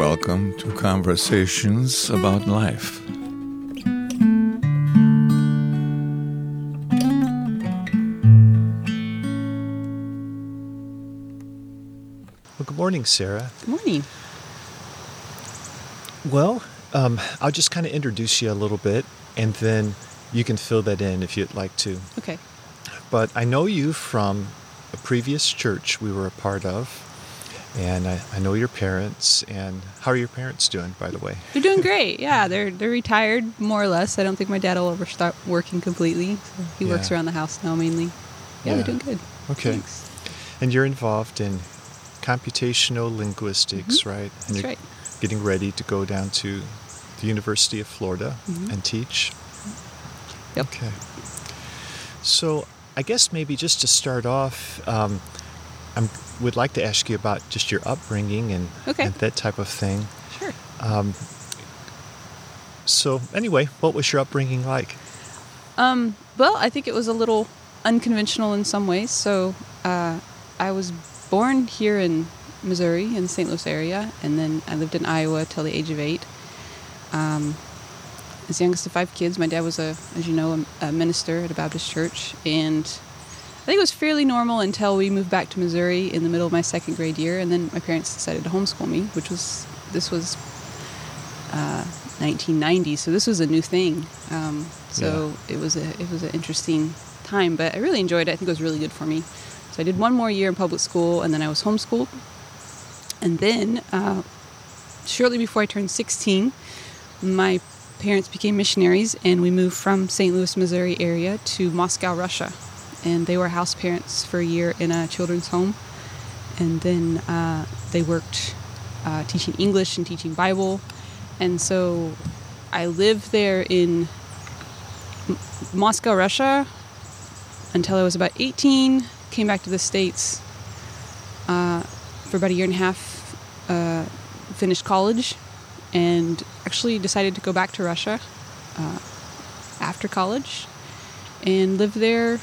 welcome to Conversations About Life. Well, good morning, Sarah. Good morning. Well, um, I'll just kind of introduce you a little bit, and then you can fill that in if you'd like to. Okay. But I know you from a previous church we were a part of, and I, I know your parents. And how are your parents doing, by the way? They're doing great. Yeah, they're they're retired more or less. I don't think my dad will ever start working completely. So he works around the house now mainly. Yeah, Yeah. they're doing good. Okay. Thanks. And you're involved in computational linguistics, right? And Mm-hmm. That's you're right. getting ready to go down to the University of Florida Mhm. and teach. Yep. Okay. So I guess maybe just to start off, um, I would like to ask you about just your upbringing and, Okay. and that type of thing. Sure. Um, so anyway, what was your upbringing like? Um, well, I think it was a little unconventional in some ways. So uh, I was born here in Missouri, in the St. Louis area, and then I lived in Iowa till the age of eight. Um, as youngest of five kids, my dad was a, as you know, a, a minister at a Baptist church, and I think it was fairly normal until we moved back to Missouri in the middle of my second grade year, and then my parents decided to homeschool me, which was this was uh, 1990, so this was a new thing. Um, so it was a it was an interesting time, but I really enjoyed it. I think it was really good for me. So I did one more year in public school, and then I was homeschooled. And then, uh, shortly before I turned 16, my parents became missionaries, and we moved from St. Louis, Missouri area to Moscow, Russia. And they were house parents for a year in a children's home. And then uh, they worked uh, teaching English and teaching Bible. And so I lived there in M- Moscow, Russia until I was about 18. Came back to the States uh, for about a year and a half, uh, finished college, and actually decided to go back to Russia uh, after college and lived there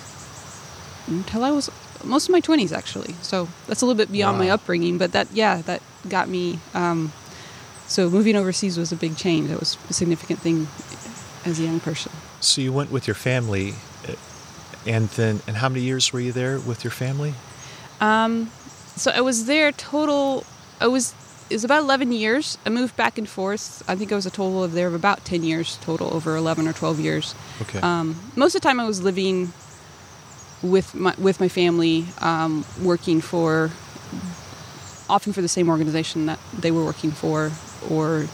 until I was most of my 20s actually. So that's a little bit beyond my upbringing, but that, yeah, that got me. Um, so moving overseas was a big change. That was a significant thing as a young person. So you went with your family, uh, and then and how many years were you there with your family? Um, so I was there total. I was it was about eleven years. I moved back and forth. I think I was a total of there of about ten years total, over eleven or twelve years. Okay. Um, most of the time I was living with my with my family, um, working for often for the same organization that they were working for, or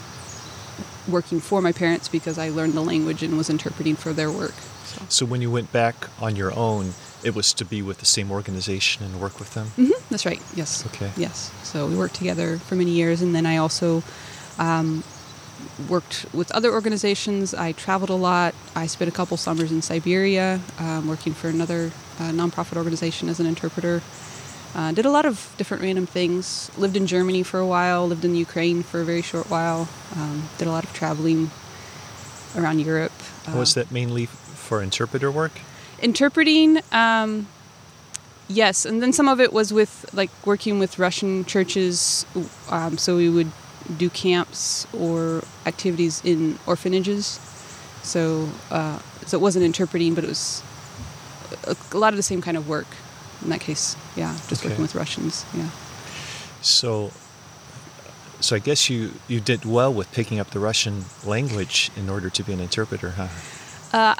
working for my parents because I learned the language and was interpreting for their work. So. so when you went back on your own, it was to be with the same organization and work with them. hmm that's right. Yes. Okay. Yes. So we worked together for many years, and then I also um, worked with other organizations. I traveled a lot. I spent a couple summers in Siberia, um, working for another uh, nonprofit organization as an interpreter. Uh, did a lot of different random things. Lived in Germany for a while. Lived in Ukraine for a very short while. Um, did a lot of traveling around Europe. was Uh, that mainly for interpreter work? interpreting um, yes and then some of it was with like working with russian churches um, so we would do camps or activities in orphanages so uh, so it wasn't interpreting but it was a, a lot of the same kind of work in that case yeah just Okay. working with russians yeah So, so I guess you you did well with picking up the Russian language in order to be an interpreter, huh? Uh,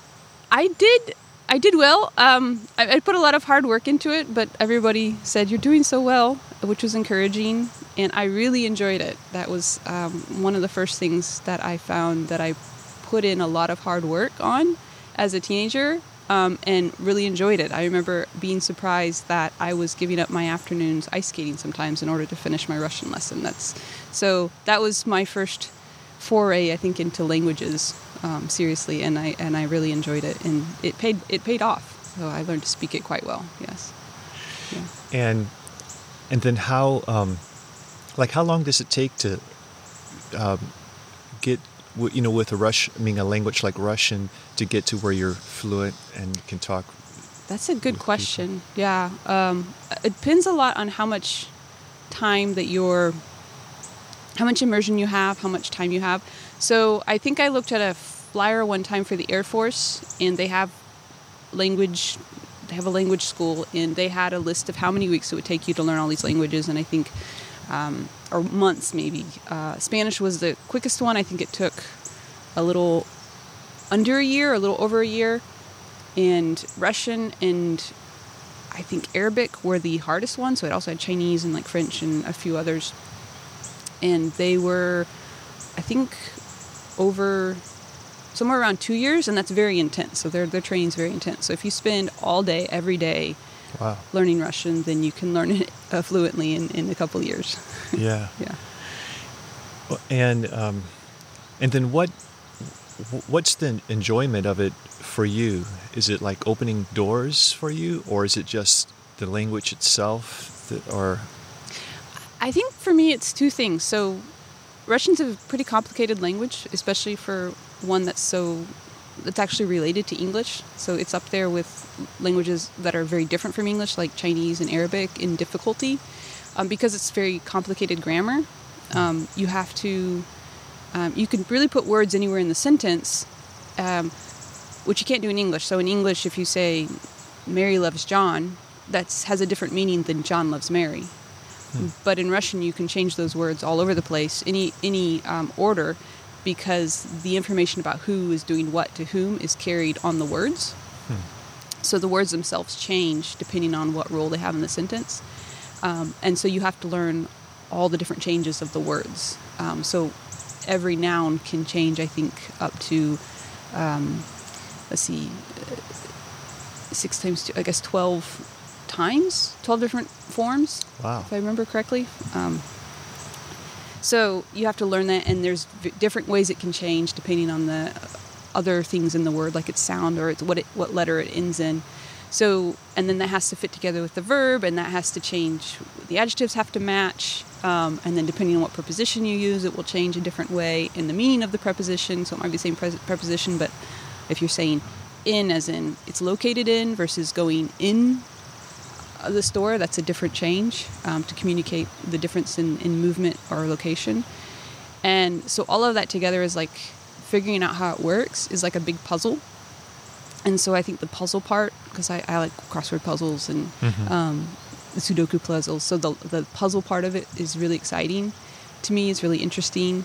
I did. I did well. Um, I, I put a lot of hard work into it, but everybody said you're doing so well, which was encouraging, and I really enjoyed it. That was um, one of the first things that I found that I put in a lot of hard work on as a teenager, um, and really enjoyed it. I remember being surprised that I was giving up my afternoons ice skating sometimes in order to finish my Russian lesson. That's so. That was my first foray, I think, into languages um, seriously, and I and I really enjoyed it, and it paid it paid off. So I learned to speak it quite well. Yes. Yeah. And and then how um, like how long does it take to um, get you know with a Rush I mean a language like Russian to get to where you're fluent and can talk? That's a good question. Yeah. Um, it depends a lot on how much time that you're how much immersion you have, how much time you have. So I think I looked at a flyer one time for the Air Force, and they have language. They have a language school, and they had a list of how many weeks it would take you to learn all these languages. And I think, um, or months maybe. Uh, Spanish was the quickest one. I think it took a little under a year, a little over a year, and Russian and I think Arabic were the hardest ones. So it also had Chinese and like French and a few others and they were, I think, over somewhere around two years, and that's very intense. So their their training is very intense. So if you spend all day, every day, Wow. learning Russian, then you can learn it uh, fluently in, in a couple of years. Yeah. yeah. And um, and then what what's the enjoyment of it for you? Is it like opening doors for you, or is it just the language itself, that, or I think for me, it's two things. So, Russian's a pretty complicated language, especially for one that's so that's actually related to English. So it's up there with languages that are very different from English, like Chinese and Arabic, in difficulty, um, because it's very complicated grammar. Um, you have to um, you can really put words anywhere in the sentence, um, which you can't do in English. So in English, if you say Mary loves John, that has a different meaning than John loves Mary. But in Russian, you can change those words all over the place, any any um, order, because the information about who is doing what to whom is carried on the words. So the words themselves change depending on what role they have in the sentence, um, and so you have to learn all the different changes of the words. Um, so every noun can change, I think, up to um, let's see, uh, six times two, I guess twelve times, twelve different forms wow? if I remember correctly. Um, so you have to learn that, and there's v- different ways it can change depending on the other things in the word, like its sound or it's what it, what letter it ends in. So, and then that has to fit together with the verb, and that has to change. The adjectives have to match, um, and then depending on what preposition you use, it will change a different way in the meaning of the preposition. So it might be the same pres- preposition, but if you're saying in, as in it's located in, versus going in the store, that's a different change um, to communicate the difference in, in movement or location. And so all of that together is like figuring out how it works is like a big puzzle. And so I think the puzzle part, because I, I like crossword puzzles and um, Sudoku puzzles, so the, the puzzle part of it is really exciting to me. It's really interesting.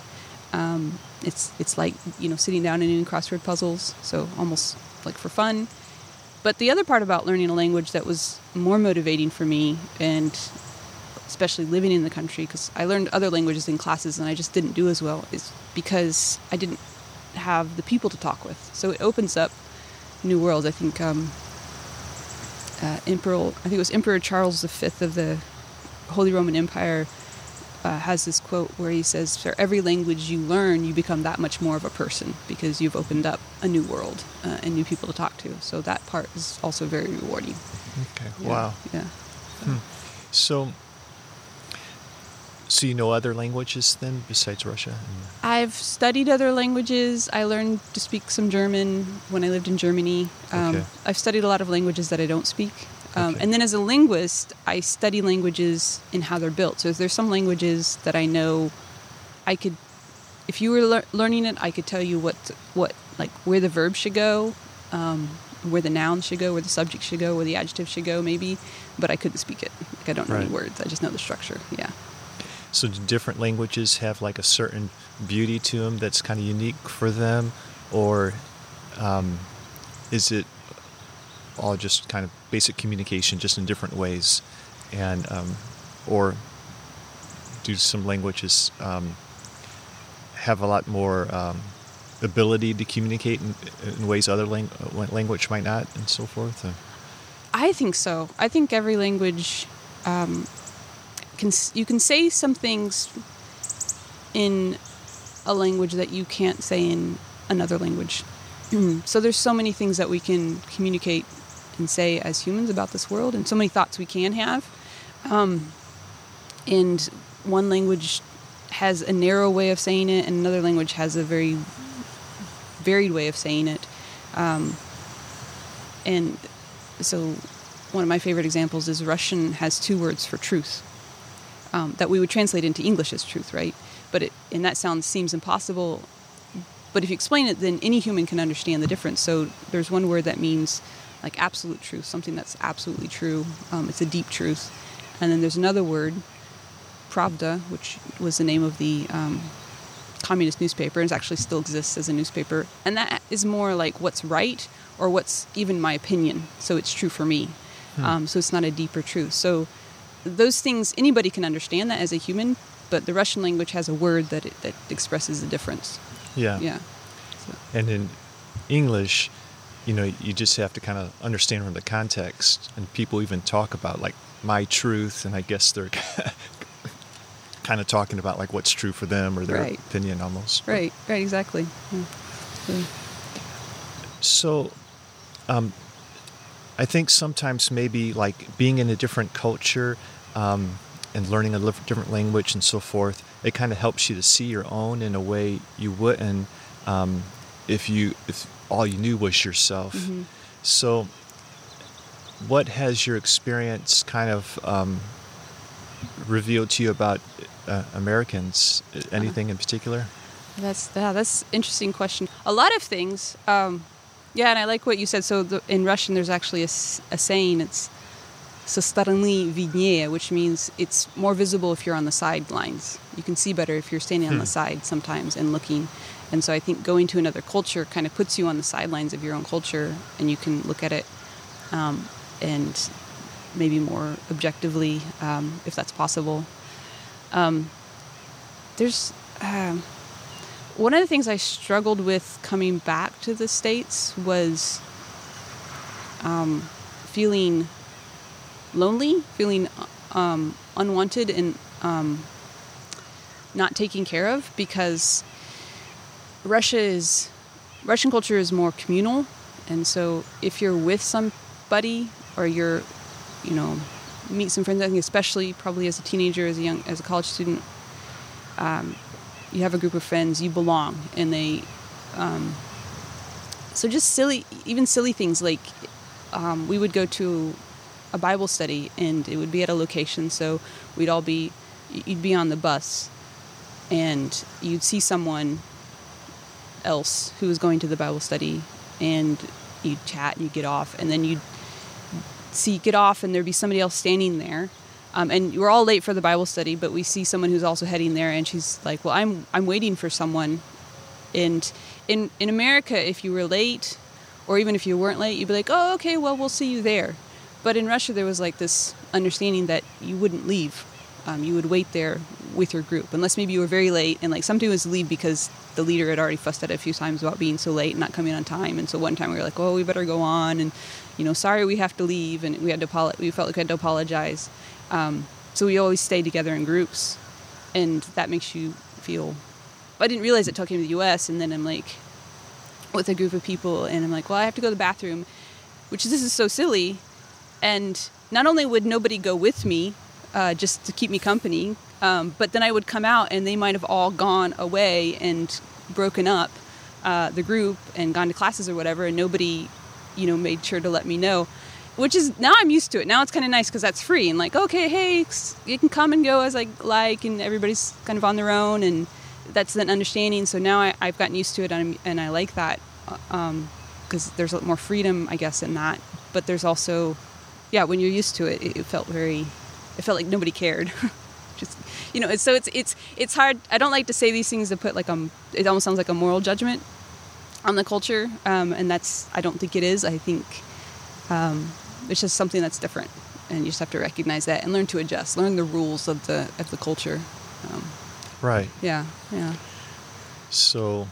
Um, it's it's like you know sitting down and doing crossword puzzles, so almost like for fun. But the other part about learning a language that was more motivating for me, and especially living in the country, because I learned other languages in classes and I just didn't do as well, is because I didn't have the people to talk with. So it opens up new worlds. I think um, uh, Emperor, I think it was Emperor Charles V of the Holy Roman Empire, uh, has this quote where he says, "For every language you learn, you become that much more of a person because you've opened up a new world uh, and new people to talk to." So that part is also very rewarding. Okay. Yeah. Wow. Yeah. So, so you know other languages then besides Russia? I've studied other languages. I learned to speak some German when I lived in Germany. Um, Okay. I've studied a lot of languages that I don't speak. Um, Okay. And then as a linguist, I study languages and how they're built. So there's some languages that I know I could, if you were lear- learning it, I could tell you what, what like where the verb should go, um, where the noun should go, where the subject should go, where the adjective should go, maybe. But I couldn't speak it. Like I don't know any words. I just know the structure. Yeah. So do different languages have like a certain beauty to them that's kind of unique for them, or um, is it all just kind of basic communication, just in different ways, and um, or do some languages um, have a lot more um, ability to communicate in, in ways other lang- uh, language might not, and so forth? Or- I think so. I think every language um, can you can say some things in a language that you can't say in another language. so there's so many things that we can communicate and say as humans about this world, and so many thoughts we can have. Um, and one language has a narrow way of saying it, and another language has a very varied way of saying it. Um, and so one of my favorite examples is Russian has two words for truth um, that we would translate into English as truth, right? but it and that sounds seems impossible. But if you explain it, then any human can understand the difference. So there's one word that means like absolute truth, something that's absolutely true. Um, it's a deep truth, and then there's another word, Pravda, which was the name of the um, communist newspaper, and it actually still exists as a newspaper, and that is more like what's right or what's even my opinion. So it's true for me. Um, so it's not a deeper truth. So those things anybody can understand that as a human, but the Russian language has a word that it, that expresses the difference. Yeah. Yeah. So, And in English, you know, you just have to kind of understand from the context. And people even talk about like my truth, and I guess they're kind of talking about like what's true for them or their Right. opinion almost. right. Right. Exactly. Yeah. So- So, um, I think sometimes maybe like being in a different culture um, and learning a different language and so forth, it kind of helps you to see your own in a way you wouldn't um, if you if all you knew was yourself. Mhm. So, what has your experience kind of um, revealed to you about uh, Americans? Anything in particular? That's yeah, that's an interesting question. A lot of things. Um, yeah, and I like what you said. So the, in Russian, there's actually a saying. It's "со стороны виднее," which means it's more visible if you're on the sidelines. You can see better if you're standing on Hmm. the side sometimes and looking. And so I think going to another culture kind of puts you on the sidelines of your own culture, and you can look at it um, and maybe more objectively, um, if that's possible. Um, there's um, one of the things I struggled with coming back to the states was um, feeling lonely, feeling um, unwanted, and um, not taken care of because Russia is Russian culture is more communal, and so if you're with somebody or you're, you know, meet some friends, I think especially probably as a teenager, as a young, as a college student, um, you have a group of friends, you belong, and they. Um, so just silly, even silly things like um, we would go to a Bible study, and it would be at a location. So we'd all be, you'd be on the bus, and you'd see someone else who was going to the Bible study, and you'd chat, and you get off, and then you'd see get off, and there'd be somebody else standing there. Um, and we're all late for the Bible study, but we see someone who's also heading there, and she's like, "Well, I'm I'm waiting for someone." And in in America, if you were late, or even if you weren't late, you'd be like, "Oh, okay, well, we'll see you there." But in Russia, there was like this understanding that you wouldn't leave. Um, you would wait there with your group, unless maybe you were very late, and like somebody was to leave because the leader had already fussed at it a few times about being so late and not coming on time. And so one time we were like, "Oh, we better go on," and you know, sorry, we have to leave, and we had to apolo- we felt like we had to apologize. Um, so we always stay together in groups, and that makes you feel. I didn't realize it until I came to the U.S. and then I'm like with a group of people, and I'm like, well, I have to go to the bathroom, which this is so silly, and not only would nobody go with me, uh, just to keep me company, um, but then I would come out and they might have all gone away and broken up uh, the group and gone to classes or whatever, and nobody, you know, made sure to let me know. Which is now I'm used to it. Now it's kind of nice because that's free and like okay, hey, you can come and go as I like, and everybody's kind of on their own, and that's an understanding. So now I, I've gotten used to it, and, and I like that because there's a lot more freedom, I guess, in that. But there's also, yeah, when you're used to it, it, it felt very, it felt like nobody cared. Just you know, so it's it's it's hard. I don't like to say these things to put like um, it almost sounds like a moral judgment on the culture, um, and that's I don't think it is. I think um, it's just something that's different, and you just have to recognize that and learn to adjust, learn the rules of the of the culture. Um, Right. yeah, yeah. So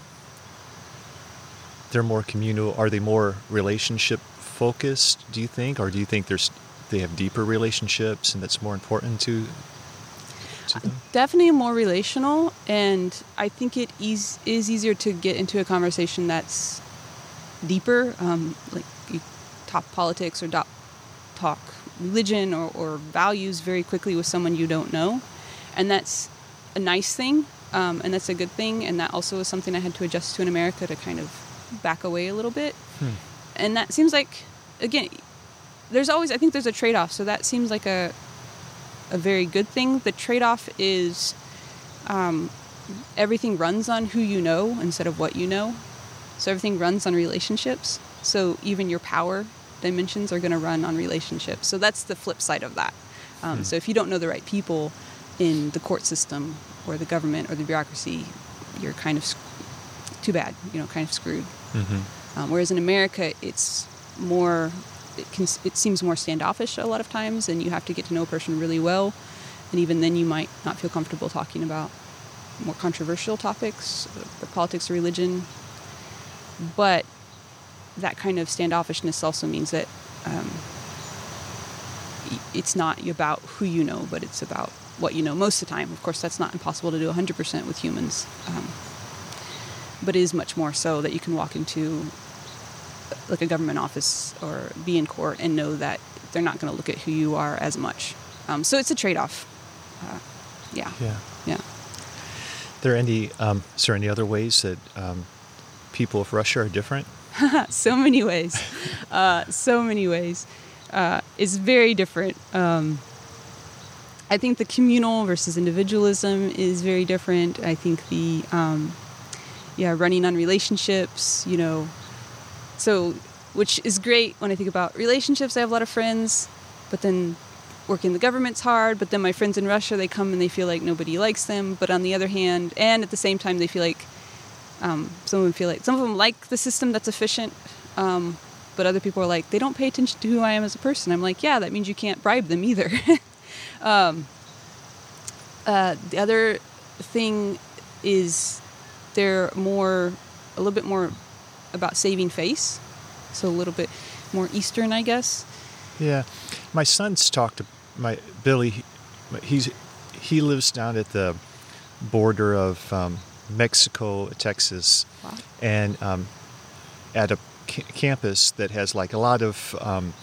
they're more communal. Are they more relationship focused? Do you think, or do you think there's they have deeper relationships and that's more important to to them? Definitely more relational, and I think it is is easier to get into a conversation that's deeper, um, like you talk politics or talk religion or, or values very quickly with someone you don't know, and that's a nice thing, um, and that's a good thing, and that also is something I had to adjust to in America to kind of back away a little bit, Hmm. And that seems like again, there's always I think there's a trade off, so that seems like a a very good thing. The trade off is um, everything runs on who you know instead of what you know. So everything runs on relationships. So even your power dimensions are going to run on relationships. So that's the flip side of that. Um, Hmm. So if you don't know the right people in the court system or the government or the bureaucracy, you're kind of sc- too bad. You know, kind of screwed. Mm-hmm. Um, whereas in America, it's more, it, can, it seems more standoffish a lot of times, and you have to get to know a person really well. And even then, you might not feel comfortable talking about more controversial topics, uh, the politics of religion. But that kind of standoffishness also means that um, it's not about who you know, but it's about what you know most of the time. Of course, that's not impossible to do 100% with humans. Um, but it is much more so that you can walk into like a government office or be in court and know that they're not going to look at who you are as much. Um, so it's a trade-off. Uh, yeah, Yeah. yeah. there any um, is there any other ways that um, people of Russia are different? so many ways. Uh, so many ways. Uh, it's very different. Um, I think the communal versus individualism is very different. I think the um, yeah running on relationships, you know, so which is great when I think about relationships. I have a lot of friends, but then working in the government's hard. But then my friends in Russia, they come and they feel like nobody likes them. But on the other hand, and at the same time, they feel like um, some of them feel like some of them like the system that's efficient, um, but other people are like they don't pay attention to who I am as a person. I'm like, yeah, that means you can't bribe them either. um, uh, the other thing is they're more a little bit more about saving face, so a little bit more Eastern, I guess. Yeah, my son's talked to my Billy. he- He's he lives down at the border of um, Mexico, Texas, Wow. and um, at a campus that has like a lot of um,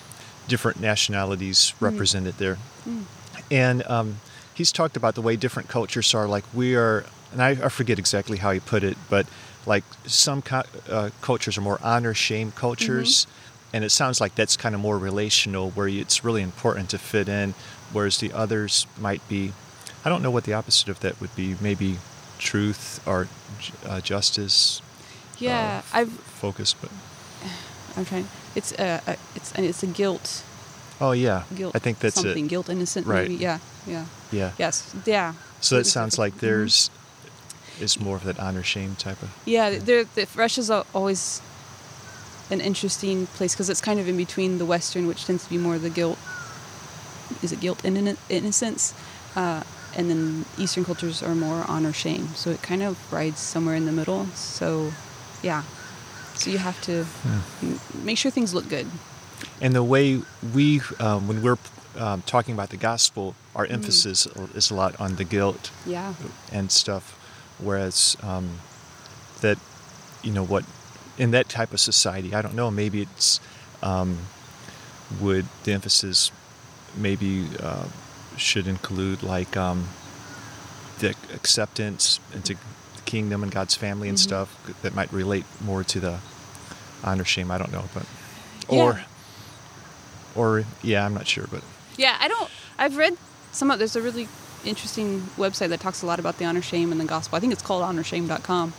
different nationalities represented there. Mm. And um, he's talked about the way different cultures are. Like we are, and I, I forget exactly how he put it, but like some co- uh, cultures are more honor shame cultures. And it sounds like that's kind of more relational, where it's really important to fit in, whereas the others might be, I don't know what the opposite of that would be. Maybe truth or uh, justice. Yeah, uh, I've focus, but I'm trying. It's a, a it's and it's a guilt oh yeah, guilt. I think that's something it. guilt innocent. Right. Maybe. Yeah. Yeah. Yeah. Yes. Yeah. So it sounds like Mhm. there's is more of that honor shame type of. Yeah, the, Russia's al- always an interesting place because it's kind of in between the Western, which tends to be more the guilt. Is it guilt and innocence? Uh, and then Eastern cultures are more honor shame. So it kind of rides somewhere in the middle. So, yeah. So you have to m- make sure things look good. And the way we, um, when we're um, talking about the gospel, our Mm. emphasis is a lot on the guilt Yeah. and stuff, whereas um, that, you know, what in that type of society, I don't know, maybe it's um, would the emphasis maybe uh, should include like um, the acceptance into the kingdom and God's family and Mhm. stuff that might relate more to the honor shame. I don't know, but Yeah. or or yeah, I'm not sure, but Yeah, I don't. I've read some of. There's a really interesting website that talks a lot about the honor shame and the gospel. I think it's called honorshame.com,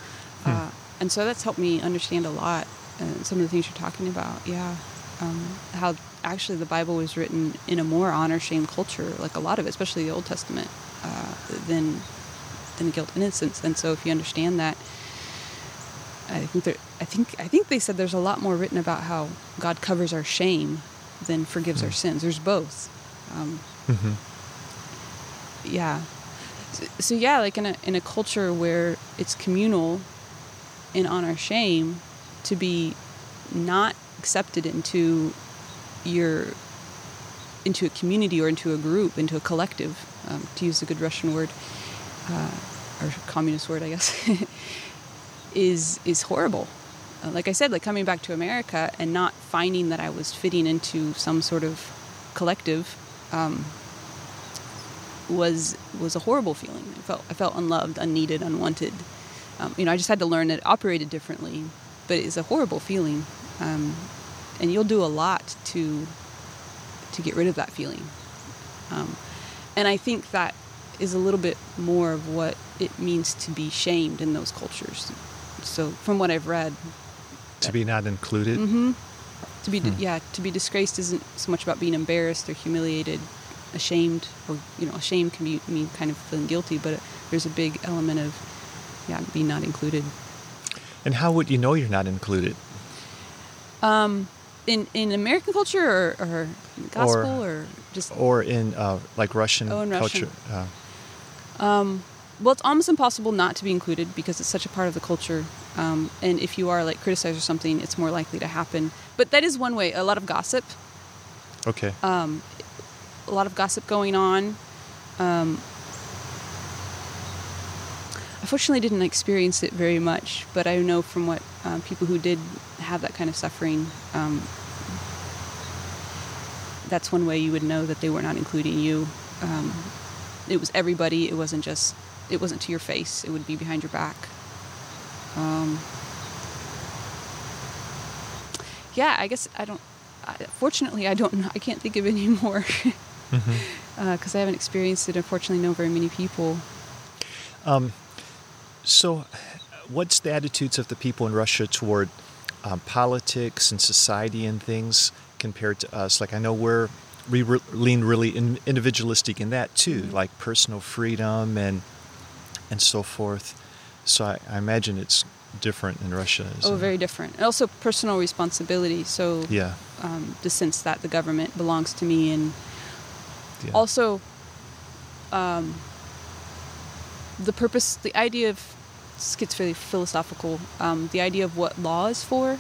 Hmm. uh, and so that's helped me understand a lot. Uh, some of the things you're talking about, yeah, um, how actually the Bible was written in a more honor shame culture, like a lot of it, especially the Old Testament, uh, than than guilt innocence. And so if you understand that. I think there, I think I think they said there's a lot more written about how God covers our shame than forgives our sins. There's both. Um, hmm yeah. So, so yeah, like in a in a culture where it's communal and honor shame, to be not accepted into your into a community or into a group, into a collective, um, to use a good Russian word uh, or communist word, I guess, is is horrible. Uh, like I said, like coming back to America and not finding that I was fitting into some sort of collective. Um, was was a horrible feeling. I felt I felt unloved, unneeded, unwanted. Um, you know, I just had to learn it operated differently, but it's a horrible feeling, um, and you'll do a lot to to get rid of that feeling. Um, and I think that is a little bit more of what it means to be shamed in those cultures. So from what I've read, To be not included. hmm to be Hmm. yeah to be disgraced isn't so much about being embarrassed or humiliated, ashamed or you know ashamed can be mean kind of feeling guilty, but there's a big element of yeah being not included. And how would you know you're not included? Um, in in American culture or, or gospel Or- or, just Or in uh, like Russian Oh, in culture? Russian. Uh, Um, well, it's almost impossible not to be included because it's such a part of the culture. Um, and if you are like criticized or something, it's more likely to happen. But that is one way. A lot of gossip, okay. um, a lot of gossip going on. Um, unfortunately, didn't experience it very much, but I know from what um, people who did have that kind of suffering. Um, that's one way you would know that they were not including you. Um, it was everybody. It wasn't just. It wasn't to your face. It would be behind your back. Um, yeah, I guess I don't. I, fortunately, I don't. I can't think of any more because I haven't experienced it. Unfortunately, know very many people. Um, so, what's the attitudes of the people in Russia toward um, politics and society and things compared to us? Like, I know we're we re- lean really in, individualistic in that too, Mhm. like personal freedom and and so forth. So, I, I imagine it's different in Russia. Oh, isn't it? very different. And also personal responsibility. So Yeah. um, the sense that the government belongs to me, and yeah. also um, the purpose, the idea of this gets very philosophical. Um, the idea of what law is for.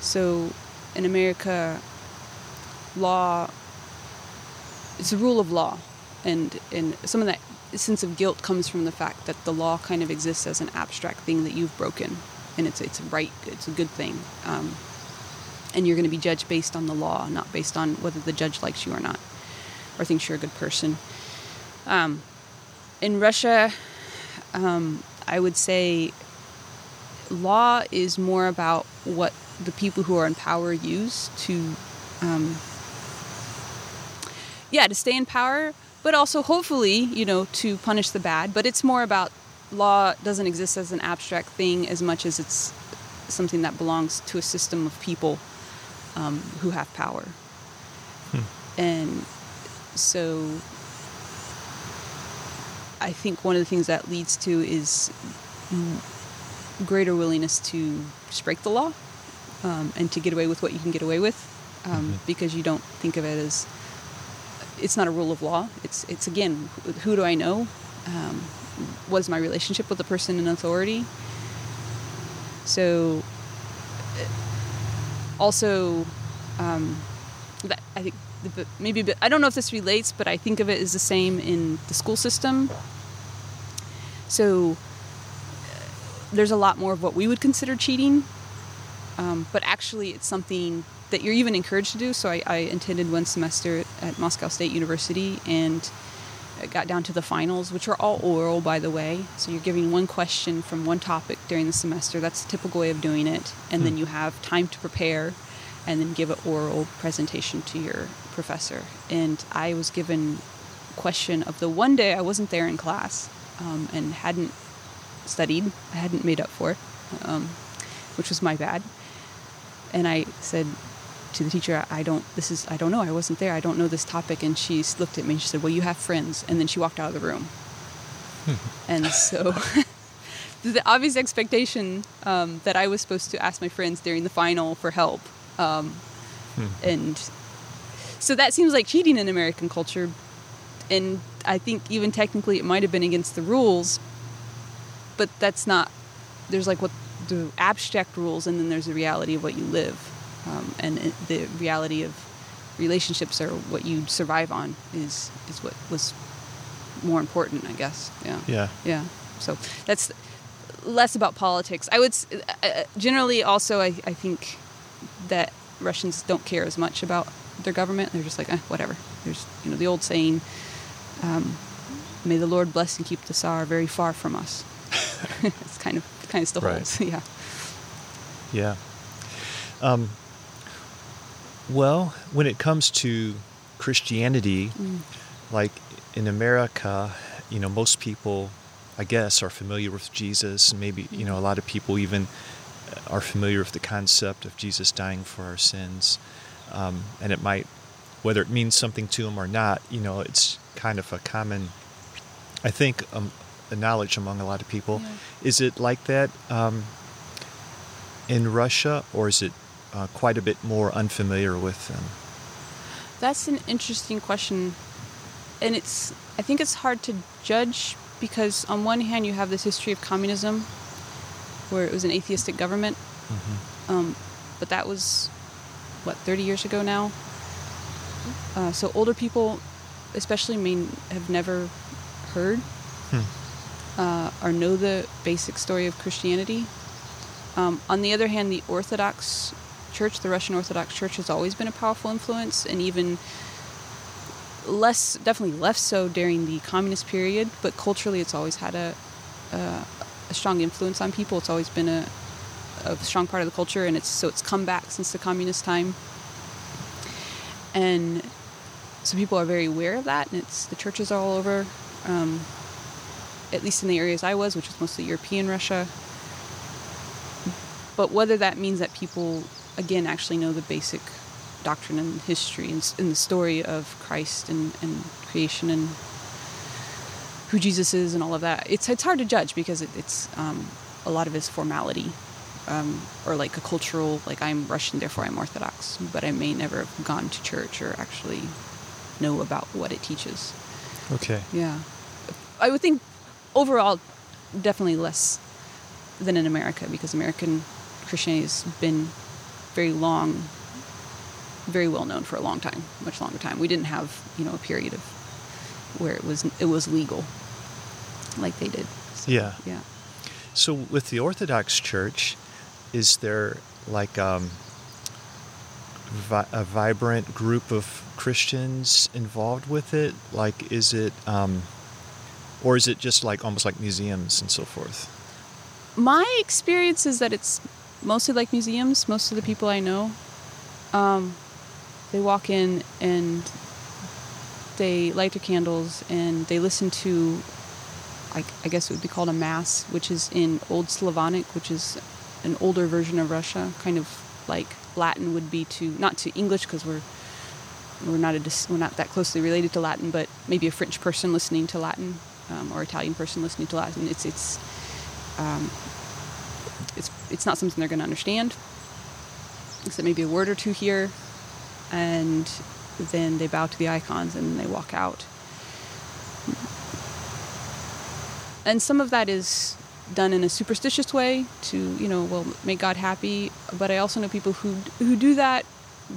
So in America, law it's the rule of law, and and some of that sense of guilt comes from the fact that the law kind of exists as an abstract thing that you've broken, and it's it's right, it's a good thing. Um, and you're going to be judged based on the law, not based on whether the judge likes you or not, or thinks you're a good person. Um, in Russia, um, I would say law is more about what the people who are in power use to, um, yeah, to stay in power, but also hopefully, you know, to punish the bad. But it's more about law doesn't exist as an abstract thing as much as it's something that belongs to a system of people um, who have power. And so I think one of the things that leads to is greater willingness to just break the law um, and to get away with what you can get away with um, Mhm. because you don't think of it as it's not a rule of law. It's it's again who, do I know? Um, what is my relationship with the person in authority? So also um, that I think the, maybe a bit, I don't know if this relates, but I think of it as the same in the school system. So uh, there's a lot more of what we would consider cheating, um, but actually it's something that you're even encouraged to do. So I, I attended one semester at Moscow State University and got down to the finals, which are all oral, by the way. So you're giving one question from one topic during the semester. That's the typical way of doing it. And then Hmm. you have time to prepare and then give an oral presentation to your professor. And I was given question of the one day I wasn't there in class um, and hadn't studied. I hadn't made up for it, um, which was my bad. And I said to the teacher, "I don't. This is. I don't know. I wasn't there. I don't know this topic." And she looked at me and she said, "Well, you have friends." And then she walked out of the room. and so, the obvious expectation um, that I was supposed to ask my friends during the final for help, um, Hmm. and so that seems like cheating in American culture. And I think even technically it might have been against the rules, but that's not. There's like what the abstract rules, and then there's the reality of what you live, um, and the reality of relationships or what you survive on is is what was more important, I guess. Yeah. Yeah. Yeah. So that's less about politics. I would uh, uh, generally also I, I think that Russians don't care as much about their government. They're just like, eh, whatever. There's you know the old saying, um, "May the Lord bless and keep the Tsar very far from us." it's kind of kind of still Right. holds. yeah. Yeah. Um, well, when it comes to Christianity, Mm. like in America, you know, most people, I guess, are familiar with Jesus, and maybe you know a lot of people even are familiar with the concept of Jesus dying for our sins, um, and it might, whether it means something to them or not, you know, it's kind of a common, I think, um, a knowledge among a lot of people. Yeah. Is it like that um, in Russia, or is it uh, quite a bit more unfamiliar with them? That's an interesting question. And it's I think it's hard to judge because on one hand you have this history of communism where it was an atheistic government. Um, but that was what 30 years ago now. Uh, so older people, especially, may have never heard uh, or know the basic story of Christianity. Um, on the other hand, the Orthodox Church, the Russian Orthodox Church, has always been a powerful influence, and even less, definitely less so during the communist period. But culturally, it's always had a a, a strong influence on people. It's always been a, a strong part of the culture, and it's so it's come back since the communist time. And so people are very aware of that, and it's the churches are all over. Um, at least in the areas I was, which was mostly European Russia. But whether that means that people, again, actually know the basic doctrine and history and, and the story of Christ and, and creation and who Jesus is and all of that, it's, it's hard to judge because it, it's um, a lot of it is formality um, or like a cultural, like I'm Russian, therefore I'm Orthodox, but I may never have gone to church or actually know about what it teaches. Okay. Yeah. I would think overall, definitely less than in America because American Christianity has been very long, very well known for a long time, much longer time. We didn't have, you know, a period of where it was it was legal like they did. So, Yeah. Yeah. So with the Orthodox Church, is there like um, vi- a vibrant group of Christians involved with it? Like, is it, um, or is it just like almost like museums and so forth? My experience is that it's mostly like museums. Most of the people I know, um, they walk in and they light their candles and they listen to, I, I guess it would be called a mass, which is in Old Slavonic, which is an older version of Russia, kind of like Latin would be to not to English because we're we're not a we're not that closely related to Latin, but maybe a French person listening to Latin um, or Italian person listening to Latin. It's it's um, it's it's not something they're going to understand. Except maybe a word or two here, and then they bow to the icons and they walk out. And some of that is done in a superstitious way to you know well make God happy. But I also know people who who do that,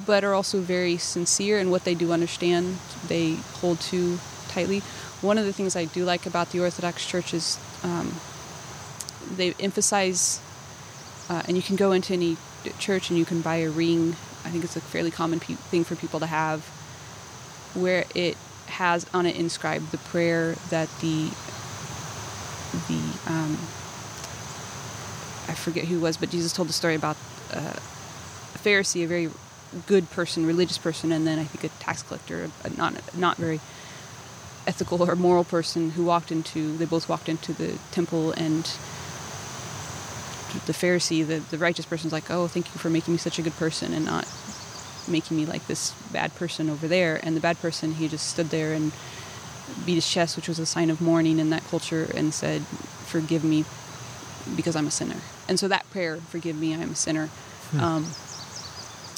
but are also very sincere in what they do understand. They hold to tightly. One of the things I do like about the Orthodox Church is um, they emphasize, uh, and you can go into any church and you can buy a ring. I think it's a fairly common pe- thing for people to have, where it has on it inscribed the prayer that the the um, I forget who was, but Jesus told the story about uh, a Pharisee, a very good person, religious person, and then I think a tax collector, a not not very ethical or moral person who walked into. They both walked into the temple, and the Pharisee, the the righteous person's like, "Oh, thank you for making me such a good person, and not making me like this bad person over there." And the bad person, he just stood there and beat his chest, which was a sign of mourning in that culture, and said, "Forgive me, because I'm a sinner." And so that prayer, "Forgive me, I am a sinner," um,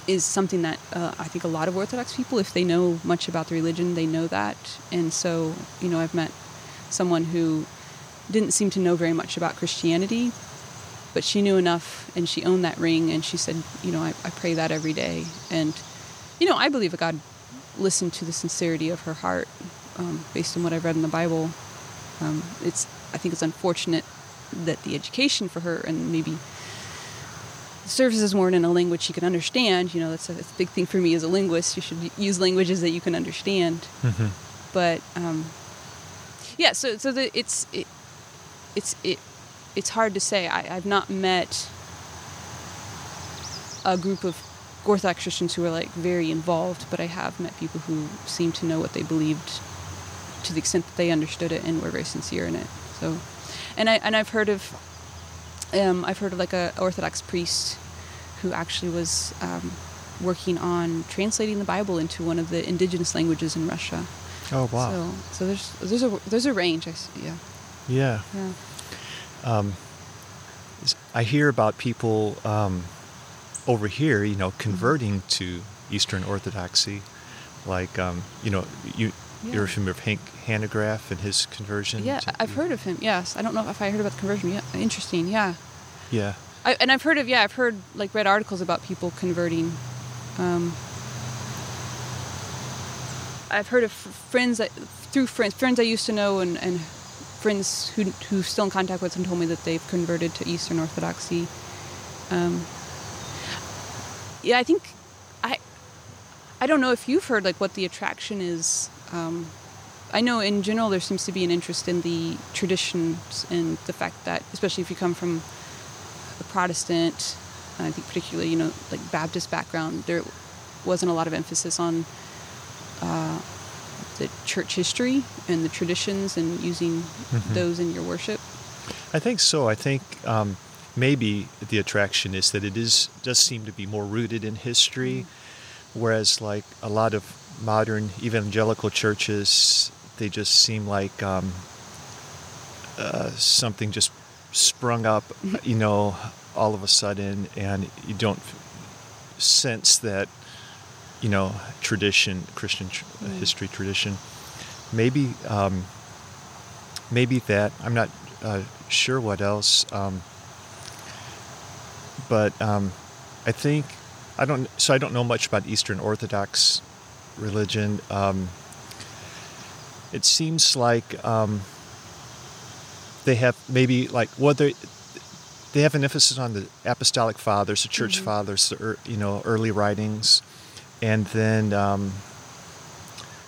is something that uh, I think a lot of Orthodox people, if they know much about the religion, they know that. And so, you know, I've met someone who didn't seem to know very much about Christianity, but she knew enough, and she owned that ring, and she said, you know, I, I pray that every day, and you know, I believe that God listened to the sincerity of her heart, um, based on what I've read in the Bible. Um, it's, I think, it's unfortunate that the education for her and maybe the services weren't in a language she could understand. You know, that's a, that's a big thing for me as a linguist. You should use languages that you can understand. Mm-hmm. But um, yeah, so so the, it's it, it's it it's hard to say. I, I've not met a group of Orthodox Christians who are like very involved, but I have met people who seem to know what they believed to the extent that they understood it and were very sincere in it. So, and I and I've heard of, um, I've heard of like a Orthodox priest who actually was um, working on translating the Bible into one of the indigenous languages in Russia. Oh wow. So, so there's there's a there's a range. I s yeah, yeah. yeah. Um, I hear about people um, over here, you know, converting to Eastern Orthodoxy, like um, you know, you you're Yeah. familiar with Hank Hanegraaff and his conversion. Yeah, to- I've heard of him. Yes, I don't know if I heard about the conversion. Yeah, interesting. Yeah, Yeah, I, and I've heard of yeah, I've heard like read articles about people converting. Um, I've heard of friends that through friends friends I used to know and, and friends who who still in contact with and told me that they've converted to Eastern Orthodoxy. Um, yeah, I think I I don't know if you've heard like what the attraction is. Um, I know in general there seems to be an interest in the traditions and the fact that, especially if you come from a Protestant, I think particularly you know like Baptist background, there wasn't a lot of emphasis on uh, the church history and the traditions and using Mhm. those in your worship. I think so. I think um, maybe the attraction is that it is does seem to be more rooted in history, whereas like a lot of modern evangelical churches, they just seem like um, uh, something just sprung up, you know, all of a sudden, and you don't sense that, you know, tradition, Christian tr- uh, Mm. history tradition. Maybe. Um, maybe that i'm not uh, sure what else um, but um, i think i don't so i don't know much about eastern orthodox religion um, it seems like um, they have maybe like whether they have an emphasis on the apostolic fathers the church Mhm. fathers the you know early writings and then um,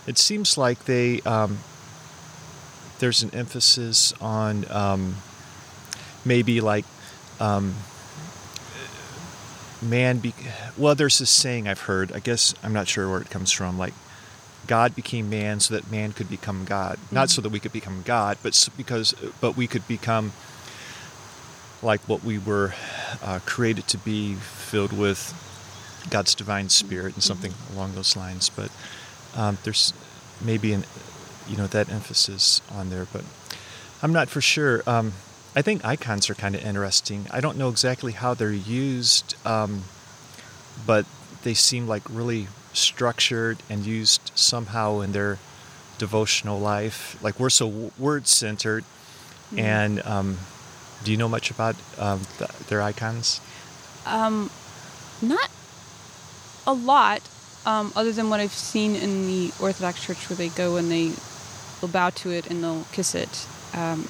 it seems like they um, there's an emphasis on um, maybe like um, man be well there's this saying i've heard i guess i'm not sure where it comes from like god became man so that man could become god. Not so that we could become god but because but we could become like what we were uh, created to be filled with god's divine spirit and something along those lines. But um, there's maybe an you know that emphasis on there but i'm not for sure. Um, i think icons are kind of interesting i don't know exactly how they're used um, but they seem like really structured and used somehow in their devotional life like we're so word centered Mhm. and um, do you know much about um, th- their icons Um, not a lot, um, other than what I've seen in the Orthodox Church, where they go and they will bow to it and they'll kiss it. Um,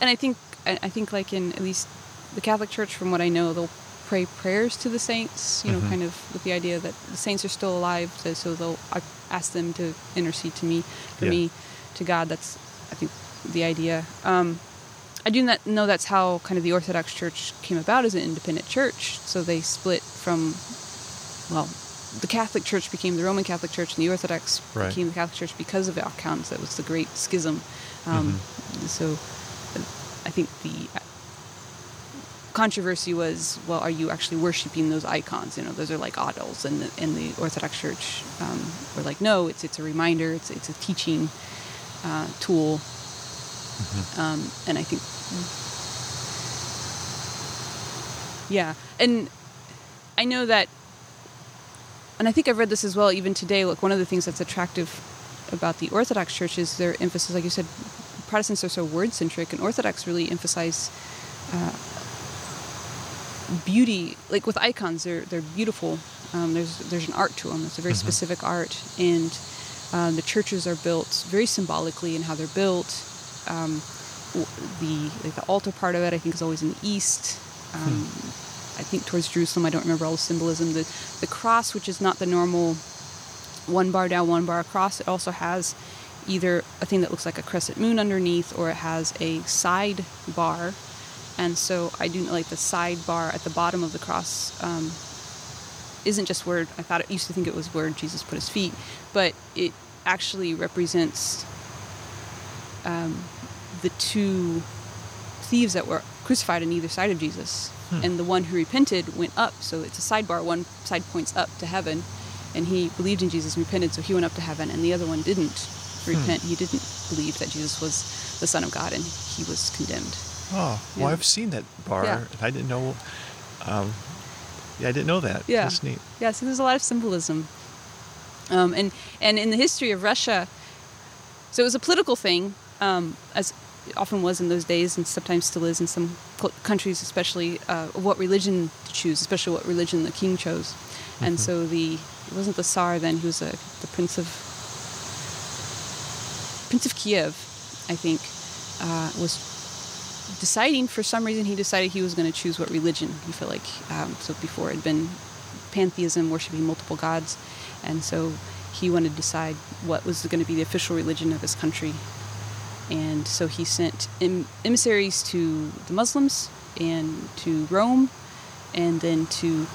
and I think I I think like in at least the Catholic Church, from what I know, they'll pray prayers to the saints. You know, Mhm. kind of with the idea that the saints are still alive, so, so they'll I ask them to intercede to me, for Yeah. me, to God. That's I think the idea. Um, I do not know that's how kind of the Orthodox Church came about as an independent church. So they split from, well, the Catholic Church became the Roman Catholic Church, and the Orthodox Right. became the Catholic Church because of icons. That was the Great Schism. Um, Mm-hmm. So I think the controversy was, well, are you actually worshiping those icons? You know, those are like idols, and the, and the Orthodox Church um, were like, no, it's it's a reminder, it's it's a teaching uh, tool, um, and I think, yeah, and I know that, and I think I've read this as well, even today. Look, one of the things that's attractive about the Orthodox Church is their emphasis, like you said, Protestants are so word centric, and Orthodox really emphasize uh, beauty. Like with icons, they're they're beautiful. Um, there's there's an art to them. It's a very Mhm. specific art, and uh, the churches are built very symbolically in how they're built. Um, the like the altar part of it, I think, is always in the east. Um, I think towards Jerusalem. I don't remember all the symbolism. The the cross, which is not the normal one bar down, one bar across, it also has either a thing that looks like a crescent moon underneath, or it has a side bar. And so I do like the side bar at the bottom of the cross. Um, isn't just where I thought it used to think it was where Jesus put his feet, but it actually represents um, the two thieves that were crucified on either side of Jesus, and the one who repented went up. So it's a sidebar. One side points up to heaven, and he believed in Jesus and repented, so he went up to heaven, and the other one didn't repent. He didn't believe that Jesus was the Son of God, and he was condemned. Oh, well, I've seen that bar. Yeah. and I didn't know. Um, yeah, I didn't know that. Yeah. That's neat. Yeah, so there's a lot of symbolism. Um, and, and in the history of Russia, so it was a political thing, um, as it often was in those days, and sometimes still is in some countries, especially uh, what religion to choose, especially what religion the king chose. And so the it wasn't the Tsar then; he was a, the prince of Prince of Kiev, I think, uh, was deciding for some reason he decided he was going to choose what religion he felt like um, so before it had been pantheism worshiping multiple gods and so he wanted to decide what was going to be the official religion of his country. And so he sent em- emissaries to the muslims and to rome and then to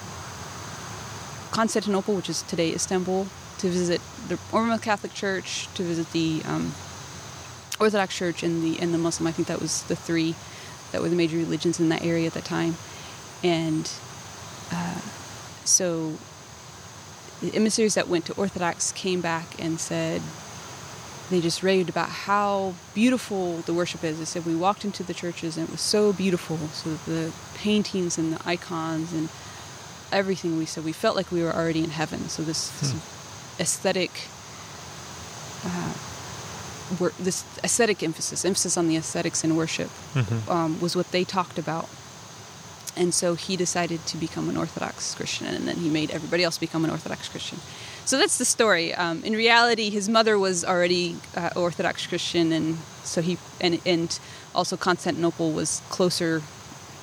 constantinople which is today istanbul to visit the roman catholic church to visit the um, Orthodox Church and the and the Muslim. I think that was the three that were the major religions in that area at the time, and uh, so the emissaries that went to Orthodox came back and said they just raved about how beautiful the worship is. They said we walked into the churches and it was so beautiful. So the paintings and the icons and everything we said we felt like we were already in heaven. So this, this aesthetic wor- this aesthetic emphasis, emphasis on the aesthetics in worship, um, was what they talked about. And so he decided to become an Orthodox Christian, and then he made everybody else become an Orthodox Christian. So that's the story. Um, in reality, his mother was already uh, Orthodox Christian, and so he and and also Constantinople was closer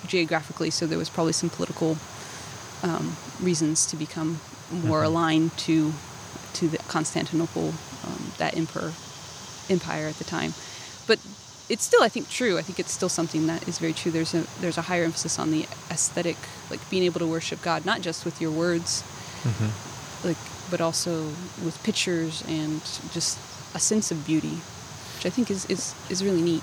geographically, so there was probably some political um, reasons to become more aligned to to the Constantinople, um, that emperor empire at the time. But it's still, I think, true. I think it's still something that is very true. There's a there's a higher emphasis on the aesthetic, like being able to worship God not just with your words, like but also with pictures and just a sense of beauty, which I think is is, is really neat.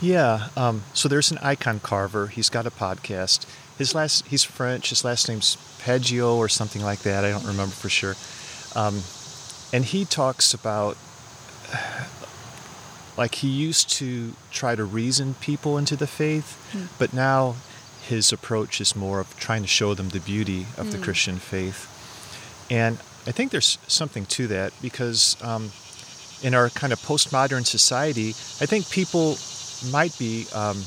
Yeah. Um, so there's an icon carver. He's got a podcast. His last he's French. His last name's Pageau or something like that. I don't remember for sure. Um, and he talks about like he used to try to reason people into the faith, but now his approach is more of trying to show them the beauty of the Christian faith. And I think there's something to that because um, in our kind of postmodern society, I think people might be um,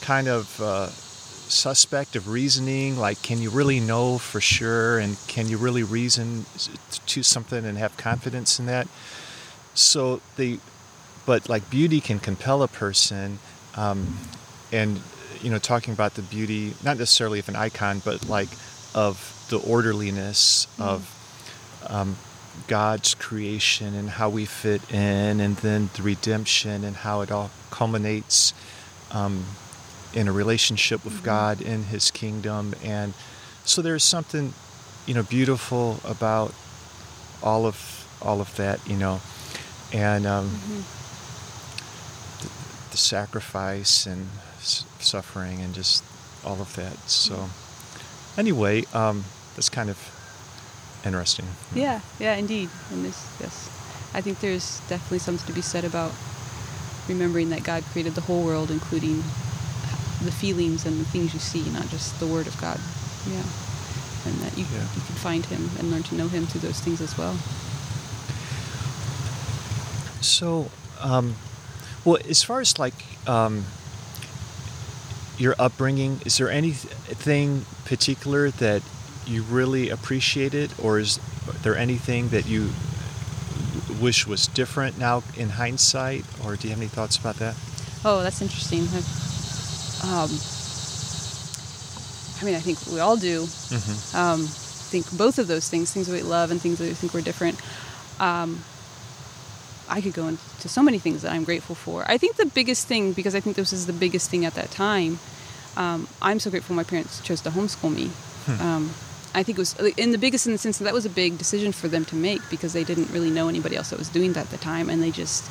kind of uh, suspect of reasoning. Like, can you really know for sure? And can you really reason to something and have confidence in that? So they, but like beauty can compel a person, um, and you know, talking about the beauty, not necessarily of an icon, but like of the orderliness of um, God's creation and how we fit in, and then the redemption and how it all culminates um, in a relationship with God in His kingdom. And so there's something, you know, beautiful about all of all of that, you know, and um, the, the sacrifice and suffering and just all of that. So anyway, um, that's kind of interesting. Yeah, yeah, indeed. And this, yes, I think there's definitely something to be said about remembering that God created the whole world, including the feelings and the things you see, not just the Word of God. Yeah, and that you Yeah. you can find Him and learn to know Him through those things as well. So, um, well, as far as like um, your upbringing, is there anything particular that you really appreciated, or is there anything that you wish was different now in hindsight, or do you have any thoughts about that? Oh, that's interesting. Um, I mean, I think we all do. Mm-hmm. Um, I think both of those things, things that we love and things that we think were different. Um, I could go into so many things that I'm grateful for. I think the biggest thing, because I think this is the biggest thing at that time, um, I'm so grateful my parents chose to homeschool me. Um, I think it was in the biggest in the sense that that was a big decision for them to make because they didn't really know anybody else that was doing that at the time, and they just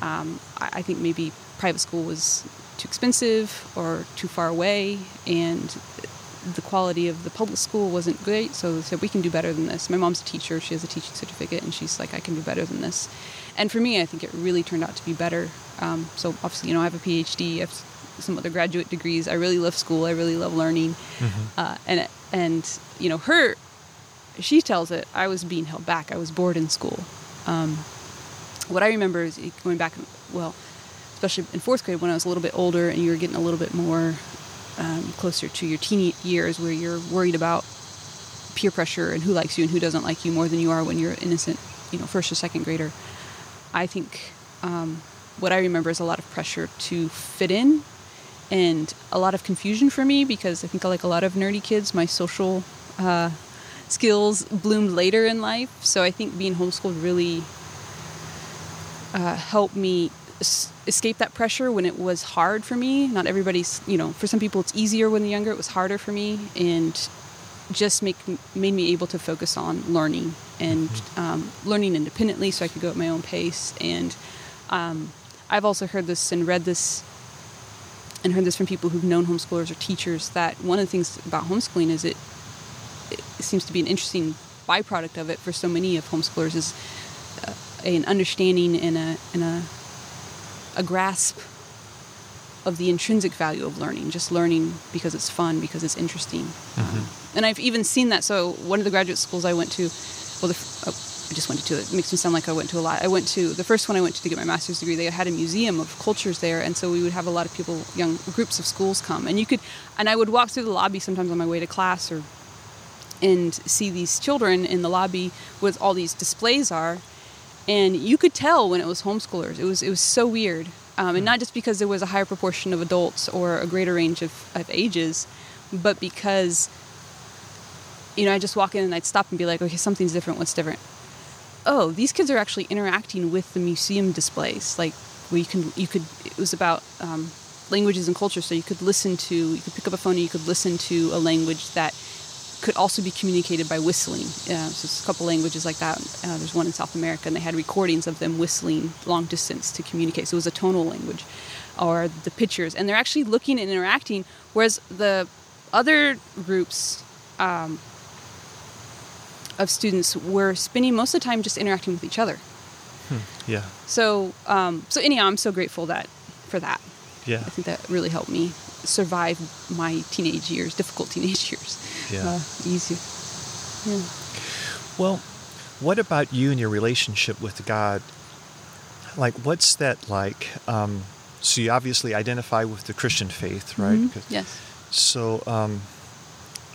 Um, I, I think maybe private school was too expensive or too far away, and the quality of the public school wasn't great. So they said we can do better than this. My mom's a teacher; she has a teaching certificate, and she's like, I can do better than this. And for me, I think it really turned out to be better. Um, so obviously, you know, I have a PhD. I have some other graduate degrees. I really love school. I really love learning, uh, and and you know, her, she tells it. I was being held back. I was bored in school. Um, what I remember is going back, well, especially in fourth grade when I was a little bit older and you were getting a little bit more um, closer to your teen years where you're worried about peer pressure and who likes you and who doesn't like you more than you are when you're innocent, you know, first or second grader. I think um, what I remember is a lot of pressure to fit in and a lot of confusion for me because I think like a lot of nerdy kids, my social uh, skills bloomed later in life. So I think being homeschooled really uh, helped me es- escape that pressure when it was hard for me. Not everybody's, you know, for some people it's easier when they're younger. It was harder for me, and just make made me able to focus on learning and um, learning independently, so I could go at my own pace. And um, I've also heard this and read this and heard this from people who've known homeschoolers or teachers that one of the things about homeschooling is it, it seems to be an interesting byproduct of it for so many of homeschoolers is uh, an understanding and a and a a grasp of the intrinsic value of learning, just learning because it's fun, because it's interesting. Um, and I've even seen that. So one of the graduate schools I went to, well, the, oh, I just went to. It makes me sound like I went to a lot. I went to the first one I went to to get my master's degree. They had a museum of cultures there, and so we would have a lot of people, young groups of schools come, and you could, and I would walk through the lobby sometimes on my way to class or and see these children in the lobby with all these displays are and you could tell when it was homeschoolers it was it was so weird um, and not just because there was a higher proportion of adults or a greater range of, of ages but because you know i just walk in and i'd stop and be like okay something's different what's different oh these kids are actually interacting with the museum displays like where you can you could it was about um, languages and culture so you could listen to you could pick up a phone and you could listen to a language that could also be communicated by whistling. Uh, so there's a couple languages like that. Uh, there's one in South America, and they had recordings of them whistling long distance to communicate. So it was a tonal language, or the pictures, and they're actually looking and interacting. Whereas the other groups um, of students were spending most of the time just interacting with each other. Yeah. So, um, so anyhow, I'm so grateful that for that. Yeah. I think that really helped me survive my teenage years, difficult teenage years, Yeah. uh, easier. Yeah. Well, what about you and your relationship with God? Like, what's that like? Um, so you obviously identify with the Christian faith, right? Mhm. 'Cause- Yes. So, um,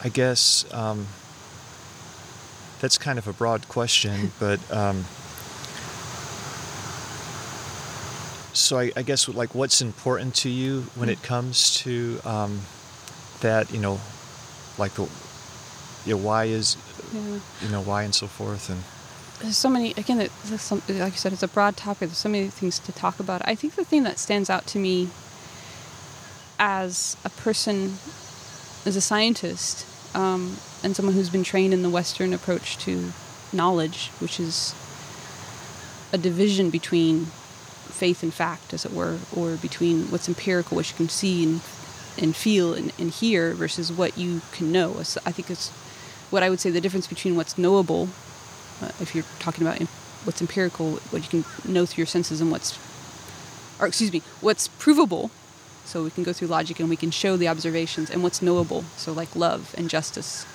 I guess um, that's kind of a broad question, but um, so I, I guess like what's important to you when it comes to um, that, you know, like the, you know, why is, Yeah. you know, why and so forth, and There's so many. Again, it- some, like you said, it's a broad topic. There's so many things to talk about. I think the thing that stands out to me as a person, as a scientist, um, and someone who's been trained in the Western approach to knowledge, which is a division between faith and fact, as it were, or between what's empirical, which you can see and, and feel and, and hear, versus what you can know. I think it's what I would say the difference between what's knowable, uh, if you're talking about what's empirical, what you can know through your senses, and what's, or excuse me, what's provable. So we can go through logic and we can show the observations, and what's knowable. So like love and justice,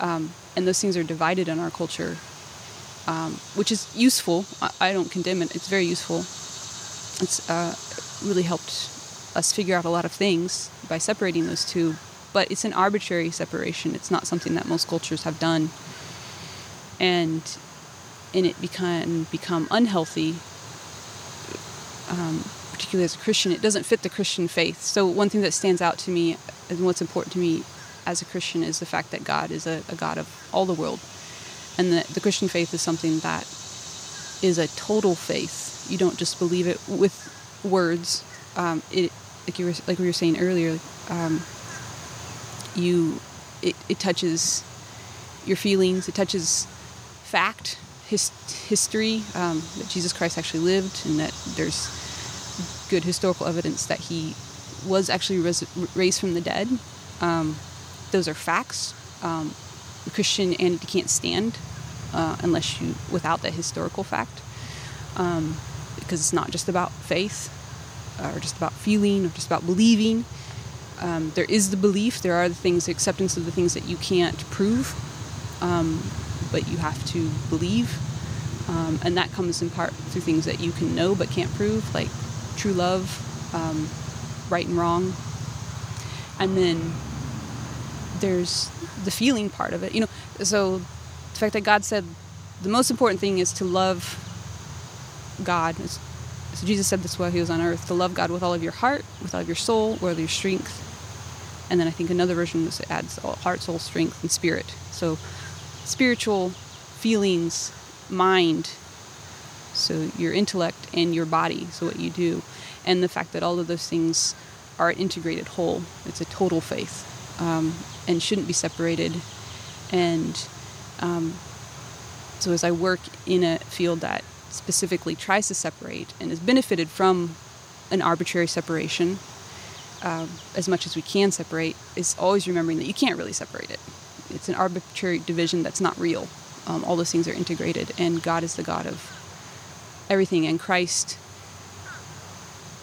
um, and those things are divided in our culture, um, which is useful. I, I don't condemn it. It's very useful. It's uh, really helped us figure out a lot of things by separating those two. But it's an arbitrary separation. It's not something that most cultures have done, and and it become become unhealthy. Um, particularly as a Christian, it doesn't fit the Christian faith. So one thing that stands out to me and what's important to me as a Christian is the fact that God is a, a God of all the world, and that the Christian faith is something that is a total faith. You don't just believe it with words. Um, it like you were like we were saying earlier. Um, you it, it touches your feelings. It touches fact. his, history um, that Jesus Christ actually lived, and that there's good historical evidence that he was actually res- raised from the dead. Um, those are facts. Um, Christianity can't stand uh, unless you without that historical fact, um, because it's not just about faith or just about feeling or just about believing. Um, there is the belief. There are the things, the acceptance of the things that you can't prove, um, but you have to believe, um, and that comes in part through things that you can know but can't prove, like true love, um, right and wrong, and then there's the feeling part of it. You know, so the fact that God said the most important thing is to love God. So Jesus said this while he was on earth: to love God with all of your heart, with all of your soul, with all of your strength. And then I think another version adds heart, soul, strength, and spirit. So spiritual feelings, mind, so your intellect and your body, so what you do, and the fact that all of those things are an integrated whole. It's a total faith um, and shouldn't be separated. And um, so as I work in a field that specifically tries to separate and has benefited from an arbitrary separation um, as much as we can separate, is always remembering that you can't really separate it. It's an arbitrary division that's not real. Um, all those things are integrated, and God is the God of everything. And Christ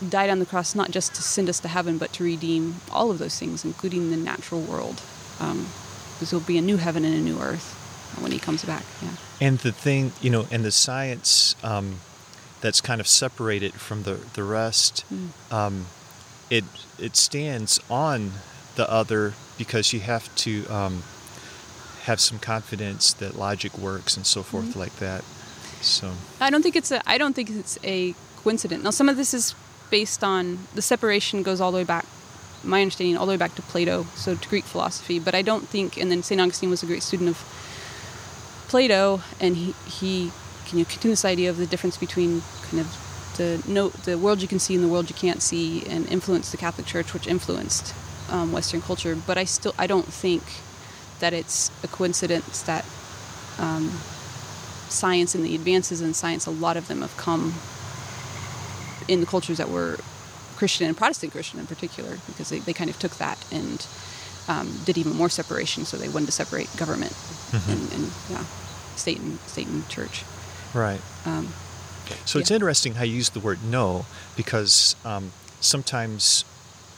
died on the cross not just to send us to heaven, but to redeem all of those things, including the natural world. Um, because there'll be a new heaven and a new earth when he comes back. Yeah. And the thing, you know, and the science um, that's kind of separated from the the rest, mm. um, it it stands on the other because you have to um, have some confidence that logic works and so forth mm-hmm. like that. So I don't think it's a I don't think it's a coincidence. Now some of this is based on the separation goes all the way back my understanding all the way back to Plato, so to Greek philosophy. But I don't think, and then St. Augustine was a great student of Plato, and he, he can you continue this idea of the difference between kind of the no, the world you can see and the world you can't see, and influenced the Catholic Church, which influenced um, Western culture. But I still I don't think that it's a coincidence that um, science and the advances in science, a lot of them have come in the cultures that were Christian and Protestant Christian in particular, because they, they kind of took that and um, did even more separation. So they wanted to separate government mm-hmm. and, and, yeah, state and state and church. Right. Um, so yeah. it's interesting how you use the word "know" because um, sometimes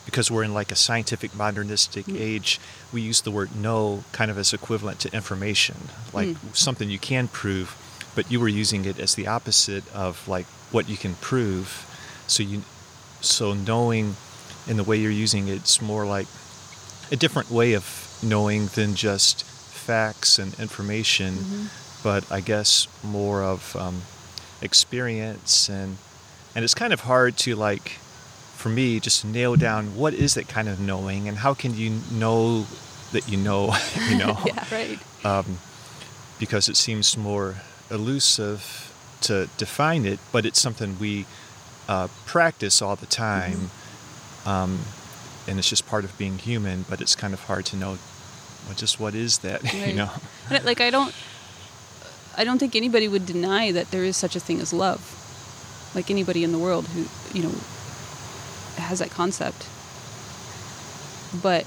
because we're in like a scientific modernistic mm. age, we use the word know kind of as equivalent to information, like mm. something you can prove, but you were using it as the opposite of like what you can prove. So you so knowing in the way you're using it, it's more like a different way of knowing than just facts and information, mm-hmm. but I guess more of um, experience and and it's kind of hard to like for me just nail down what is that kind of knowing and how can you know that you know you know yeah right um, because it seems more elusive to define it but it's something we uh, practice all the time, mm-hmm. um, and it's just part of being human. But it's kind of hard to know, well, just what is that, right. you know? Like I don't, I don't think anybody would deny that there is such a thing as love. Like anybody in the world who, you know, has that concept. But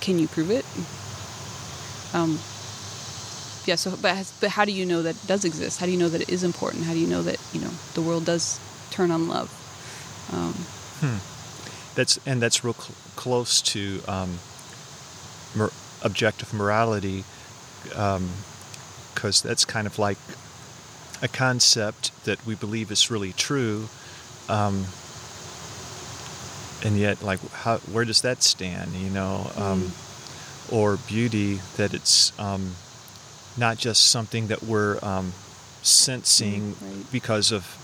can you prove it? Um, yeah. So, but but how do you know that it does exist? How do you know that it is important? How do you know that you know the world does turn on love. Um, hmm. That's and that's real cl- close to um, mor- objective morality, because um, that's kind of like a concept that we believe is really true, um, and yet, like, how, where does that stand? You know, mm. or beauty that it's um, not just something that we're sensing mm, right. because of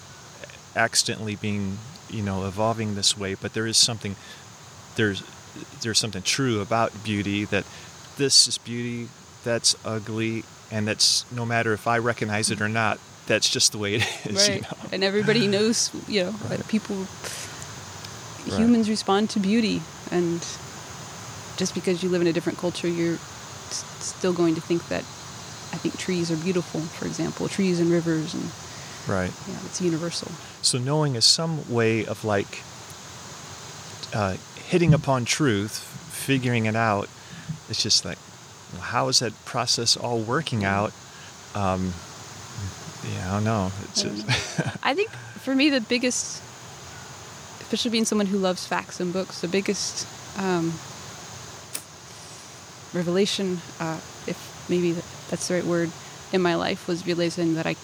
accidentally being, you know, evolving this way, but there is something there's there's something true about beauty that this is beauty, that's ugly, and that's no matter if I recognize it or not, that's just the way it is. Right. You know? And everybody knows, you know, right. people right. humans respond to beauty and just because you live in a different culture, you're still going to think that I think trees are beautiful, for example, trees and rivers, and Right. yeah, it's universal. So knowing is some way of like uh, hitting upon truth, figuring it out. It's just like, well, how is that process all working out? Um, yeah, I don't know. It's I don't just, I think for me, the biggest, especially being someone who loves facts and books, the biggest um, revelation, uh, if maybe that's the right word, in my life was realizing that I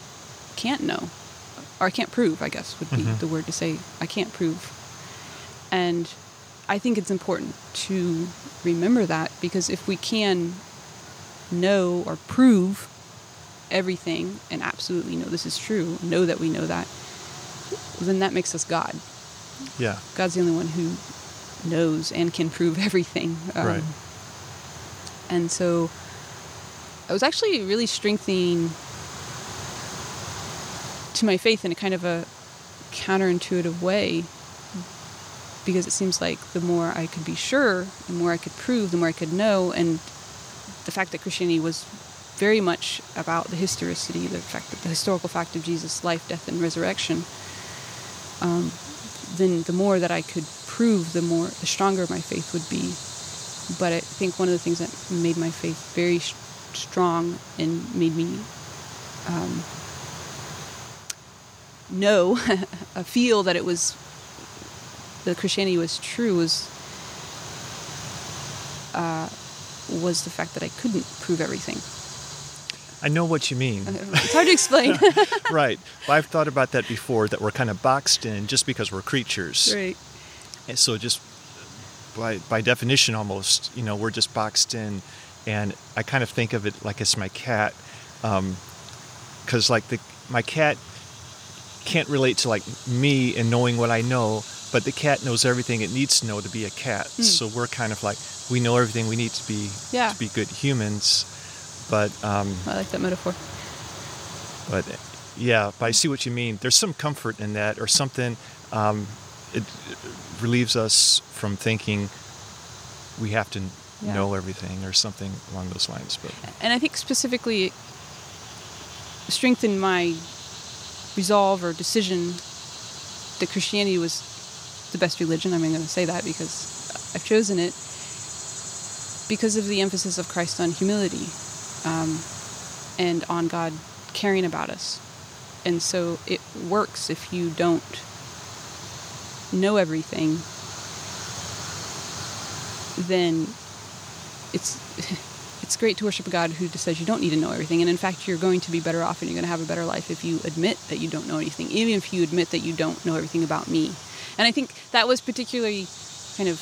can't know, or I can't prove, I guess would be Mhm. the word to say. I can't prove. And I think it's important to remember that because if we can know or prove everything and absolutely know this is true, know that we know that, then that makes us God. Yeah, God's the only one who knows and can prove everything. Um, Right. And so I was actually really strengthening to my faith in a kind of a counterintuitive way because it seems like the more I could be sure, the more I could prove, the more I could know, and the fact that Christianity was very much about the historicity, the fact that the historical fact of Jesus' life, death, and resurrection, um, then the more that I could prove, the more the stronger my faith would be. But I think one of the things that made my faith very sh- strong and made me um, know, feel that it was the Christianity was true was uh, was the fact that I couldn't prove everything. I know what you mean. It's hard to explain. right. Well, I've thought about that before. That we're kind of boxed in just because we're creatures. right. And so just by by definition almost, you know, we're just boxed in and I kind of think of it like it's my cat um cuz like the my cat can't relate to like me and knowing what I know, but the cat knows everything it needs to know to be a cat. Mm. So we're kind of like we know everything we need to be Yeah. to be good humans. But um I like that metaphor. but yeah, but I see what you mean. There's some comfort in that, or something. Um, it, it relieves us from thinking we have to Yeah. know everything, or something along those lines. But and I think specifically it strengthened my resolve or decision that Christianity was the best religion. I'm going to say that because I've chosen it because of the emphasis of Christ on humility um, and on God caring about us. And so it works if you don't know everything, then it's it's great to worship a God who just says you don't need to know everything. And in fact, you're going to be better off and you're going to have a better life if you admit that you don't know anything, even if you admit that you don't know everything about me. And I think that was particularly kind of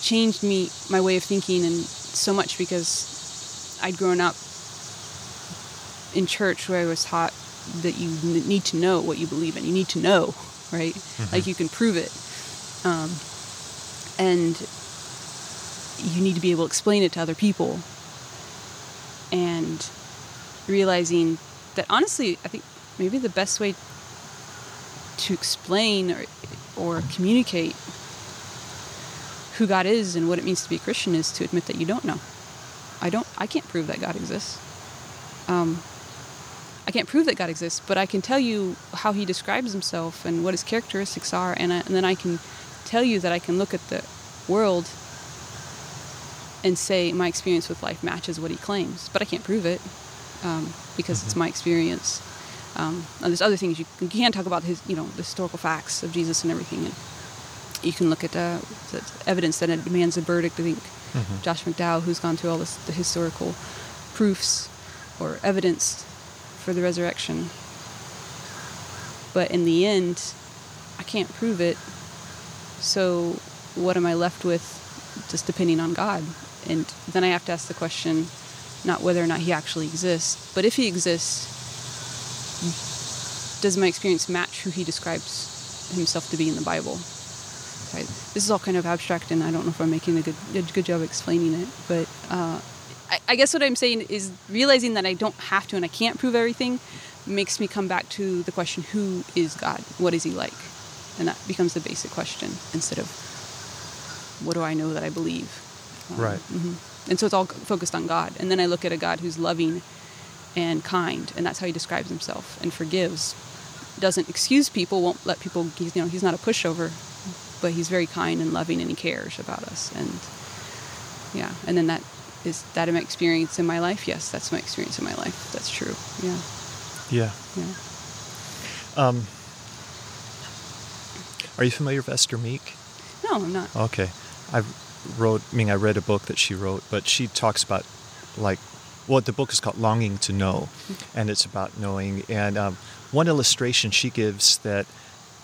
changed me, my way of thinking, and so much because I'd grown up in church where I was taught that you need to know what you believe in. You need to know, right? Like you can prove it. Um, and you need to be able to explain it to other people and realizing that honestly i think maybe the best way to explain or, or communicate who god is and what it means to be a christian is to admit that you don't know i don't i can't prove that god exists um, i can't prove that god exists but i can tell you how he describes himself and what his characteristics are and, I, and then i can tell you that i can look at the world and say my experience with life matches what he claims, but I can't prove it um, because it's my experience. Um, and there's other things you can, you can talk about his, you know, the historical facts of Jesus and everything, and you can look at uh, the evidence that demands a verdict. I think Mhm. Josh McDowell, who's gone through all this, the historical proofs or evidence for the resurrection, but in the end, I can't prove it. So what am I left with? Just depending on God. And then I have to ask the question not whether or not he actually exists, but if he exists, does my experience match who he describes himself to be in the Bible? Right. This is all kind of abstract, and I don't know if I'm making a good a good job explaining it. But uh, I, I guess what I'm saying is realizing that I don't have to and I can't prove everything makes me come back to the question: Who is God? What is He like? And that becomes the basic question instead of what do I know that I believe. Right. mhm. And so it's all focused on God. And then I look at a God who's loving and kind, and that's how he describes himself. And forgives, doesn't excuse people, won't let people. You know, he's not a pushover, but he's very kind and loving, and he cares about us. And yeah, and then that is that my experience in my life. Yes, that's my experience in my life. That's true. Yeah, Yeah. yeah. Um, are you familiar with Esther Meek? No, I'm not. Okay, I wrote. I mean, I read a book that she wrote, but she talks about like, well, the book is called "Longing to Know," and it's about knowing. And um, one illustration she gives that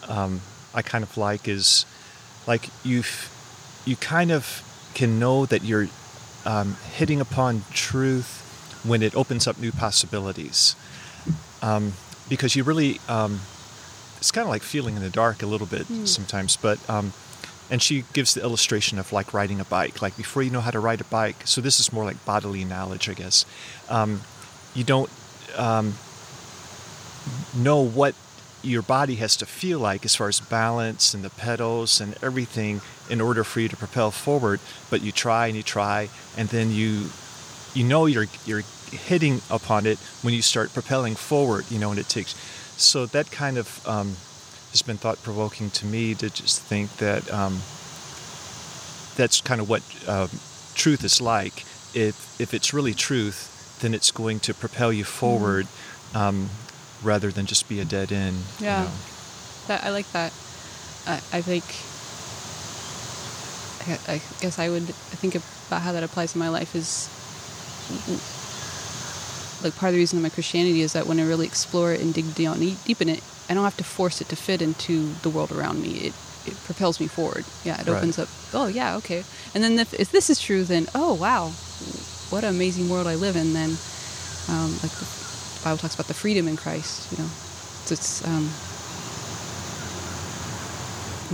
um, I kind of like is like you, you kind of can know that you're um, hitting upon truth when it opens up new possibilities, um, because you really. Um, it's kind of like feeling in the dark a little bit sometimes, but um, and she gives the illustration of like riding a bike. Like before you know how to ride a bike, so this is more like bodily knowledge, I guess. Um, you don't um, know what your body has to feel like as far as balance and the pedals and everything in order for you to propel forward. But you try and you try, and then you you know you're you're hitting upon it when you start propelling forward. You know, and it takes. So that kind of um, has been thought provoking to me to just think that um, that's kind of what um, truth is like. If if it's really truth, then it's going to propel you forward um, rather than just be a dead end. you Yeah. know. That I like that. I, I think. I, I guess I would think about how that applies to my life is like part of the reason of my Christianity is that when I really explore it and dig down deep in it, I don't have to force it to fit into the world around me. It it propels me forward. Yeah, it Right. opens up. Oh yeah, okay. And then if, if this is true, then oh wow, what an amazing world I live in. Then um, like Bible talks about the freedom in Christ. You know, it's, it's um,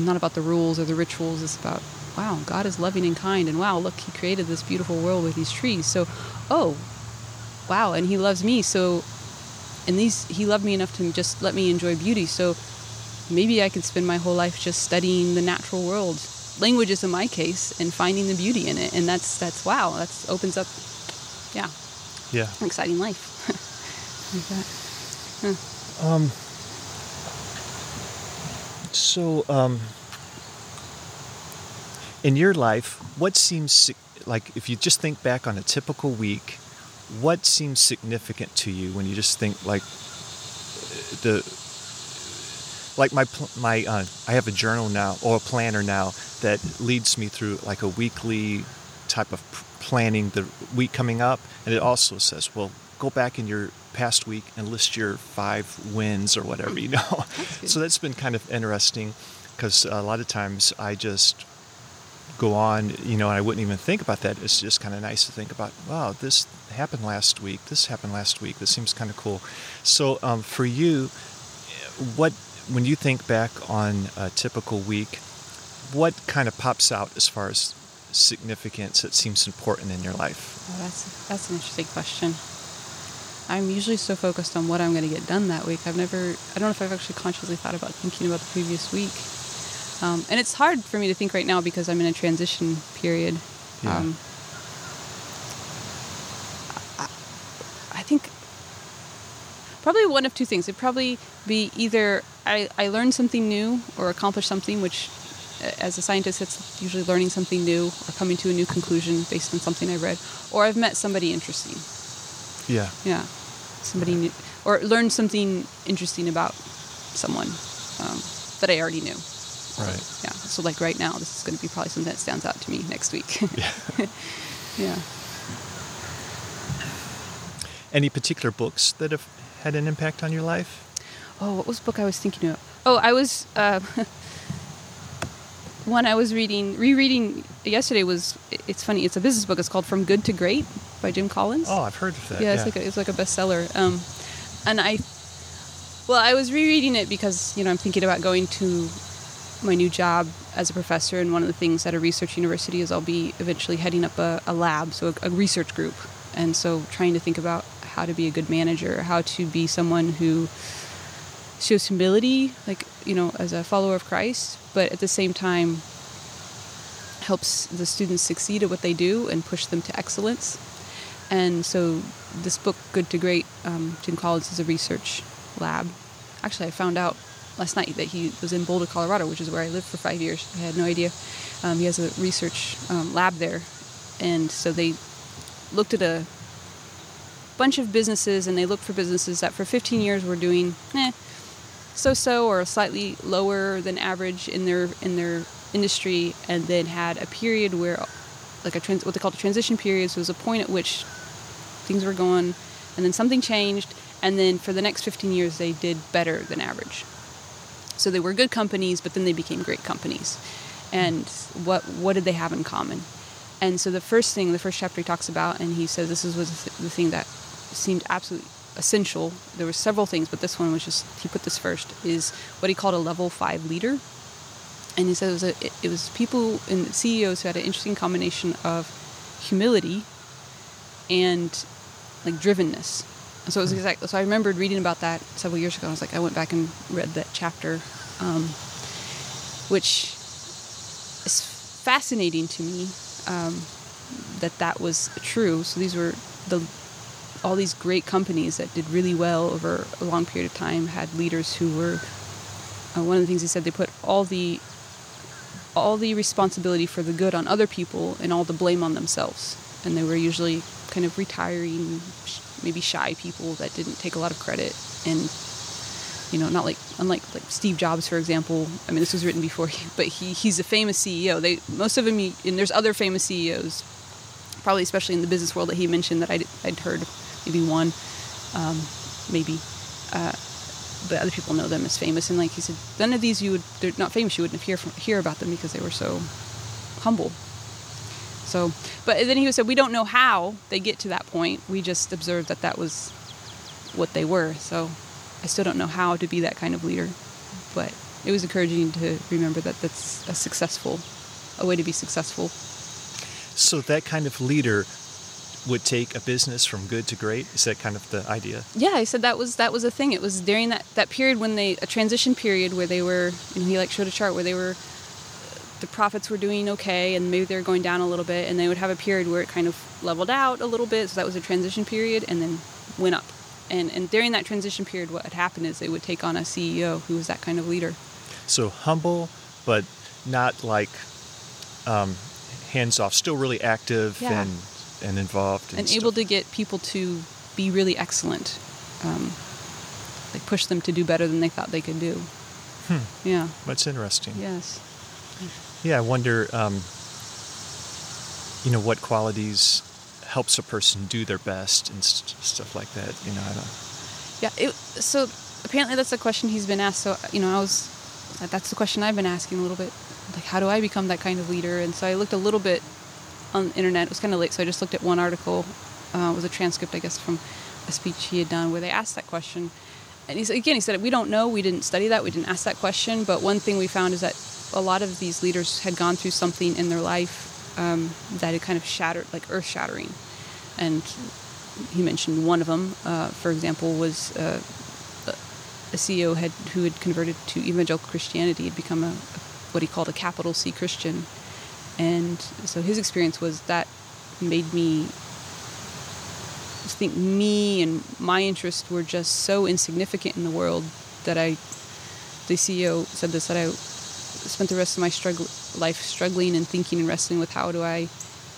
not about the rules or the rituals. It's about wow, God is loving and kind, and wow, look, He created this beautiful world with these trees. So, oh, wow, and He loves me. So, and these He loved me enough to just let me enjoy beauty. So, maybe I could spend my whole life just studying the natural world, languages in my case, and finding the beauty in it. And that's that's wow, that's opens up, yeah, Yeah. an exciting life. that. Um, so, um, in your life, what seems like if you just think back on a typical week, what seems significant to you when you just think like the like my my uh, I have a journal now or a planner now that leads me through like a weekly type of planning the week coming up, and it also says, well, go back in your past week and list your five wins or whatever you know. good. so that's been kind of interesting because a lot of times I just go on, you know, and I wouldn't even think about that. It's just kind of nice to think about, wow, this happened last week. This happened last week. This seems kind of cool. So um, for you, what when you think back on a typical week, what kind of pops out as far as significance that seems important in your life? Oh, that's that's an interesting question. I'm usually so focused on what I'm going to get done that week. I've never, I don't know if I've actually consciously thought about thinking about the previous week. Um, and it's hard for me to think right now because I'm in a transition period. Yeah. Um, I, I think probably one of two things. It'd probably be either I, I learned something new or accomplished something, which as a scientist, it's usually learning something new or coming to a new conclusion based on something I read, or I've met somebody interesting. Yeah. Yeah, somebody new, or learned something interesting about someone um, that I already knew. Right. Yeah. So like right now, this is going to be probably something that stands out to me next week. Yeah. yeah. Any particular books that have had an impact on your life? Oh, what was the book I was thinking of? Oh, I was uh, one I was reading, rereading yesterday was. It's funny. It's a business book. It's called From Good to Great by Jim Collins. Oh, I've heard of that. yeah, it's like a, it's like a bestseller. Um, and I, well, I was rereading it because you know I'm thinking about going to my new job as a professor, and one of the things at a research university is I'll be eventually heading up a, a lab, so a, a research group, and so trying to think about how to be a good manager, how to be someone who shows humility, like you know, as a follower of Christ, but at the same time helps the students succeed at what they do and push them to excellence. And so this book, Good to Great, um, Jim Collins is a research lab. Actually, I found out last night that he was in Boulder, Colorado, which is where I lived for five years. I had no idea. Um, he has a research um, lab there, and so they looked at a bunch of businesses, and they looked for businesses that for 15 years were doing eh, so-so or slightly lower than average in their in their industry, and then had a period where, like a trans- what they called a transition period. So it was a point at which things were going, and then something changed, and then for the next 15 years they did better than average. So they were good companies, but then they became great companies. And what what did they have in common? And so the first thing, the first chapter he talks about, and he says this is was the thing that seemed absolutely essential. There were several things, but this one was just he put this first is what he called a level five leader. And he said it was, a, it, it was people and CEOs who had an interesting combination of humility and like drivenness. So it was exactly. So I remembered reading about that several years ago. I was like, I went back and read that chapter, um, which is fascinating to me um, that that was true. So these were the all these great companies that did really well over a long period of time had leaders who were. Uh, one of the things he said they put all the all the responsibility for the good on other people and all the blame on themselves, and they were usually kind of retiring, maybe shy people that didn't take a lot of credit and you know not like unlike like steve jobs for example i mean this was written before he but he he's a famous ceo they most of them and there's other famous ceos probably especially in the business world that he mentioned that i'd, I'd heard maybe one um, maybe uh, but other people know them as famous. And like he said none of these you would they're not famous you wouldn't hear from, hear about them because they were so humble so, but then he said, we don't know how they get to that point. We just observed that that was what they were. So, I still don't know how to be that kind of leader, but it was encouraging to remember that that's a successful, a way to be successful. So that kind of leader would take a business from good to great. Is that kind of the idea? Yeah, I said that was that was a thing. It was during that that period when they a transition period where they were, you know, he like showed a chart where they were the profits were doing okay and maybe they were going down a little bit and they would have a period where it kind of leveled out a little bit so that was a transition period and then went up. And and during that transition period what had happened is they would take on a ceo who was that kind of leader. So humble but not like um, hands off still really active Yeah. and and involved and, and able to get people to be really excellent um, like push them to do better than they thought they could do. Hmm. yeah. That's interesting. Yes yeah i wonder um, you know what qualities helps a person do their best and st- stuff like that you know i don't Yeah. It, so apparently that's a question he's been asked. So you know, I was that's the question I've been asking a little bit. Like, how do I become that kind of leader? And so I looked a little bit on the internet. It was kind of late, so I just looked at one article. Uh, it was a transcript, I guess, from a speech he had done where they asked that question. And he said, again, he said, we don't know. We didn't study that. We didn't ask that question. But one thing we found is that a lot of these leaders had gone through something in their life um, that had kind of shattered, like earth shattering. And he mentioned one of them, uh, for example, was uh, a CEO had who had converted to evangelical Christianity had become a, a what he called a capital C Christian, and so his experience was that made me think me and my interests were just so insignificant in the world that I, the CEO said this that I spent the rest of my struggle life struggling and thinking and wrestling with how do I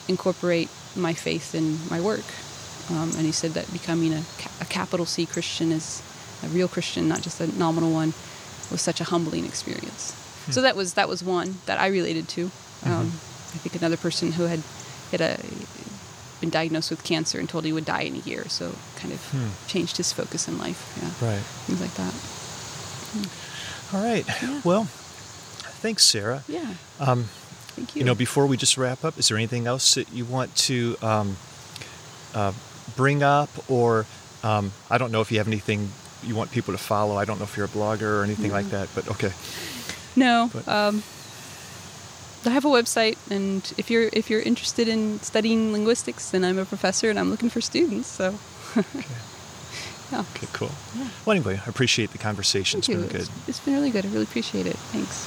incorporate my faith in my work. Um, and he said that becoming a, a capital C Christian is a real Christian, not just a nominal one, was such a humbling experience. So that was that was one that I related to. Um, I think another person who had had a, been diagnosed with cancer and told he would die in a year, so kind of Hmm. changed his focus in life. Yeah, right things like that. all right Yeah. well thanks sarah Yeah, um, thank you. You know, before we just wrap up, is there anything else that you want to um, uh, bring up, or um, I don't know if you have anything you want people to follow. I don't know if you're a blogger or anything like that, but okay. No. But- Um, I have a website, and if you're if you're interested in studying linguistics, then I'm a professor, and I'm looking for students. So, yeah. Okay, cool. Yeah. Well, anyway, I appreciate the conversation. Thank It's you. been good. It's, it's been really good. I really appreciate it. Thanks.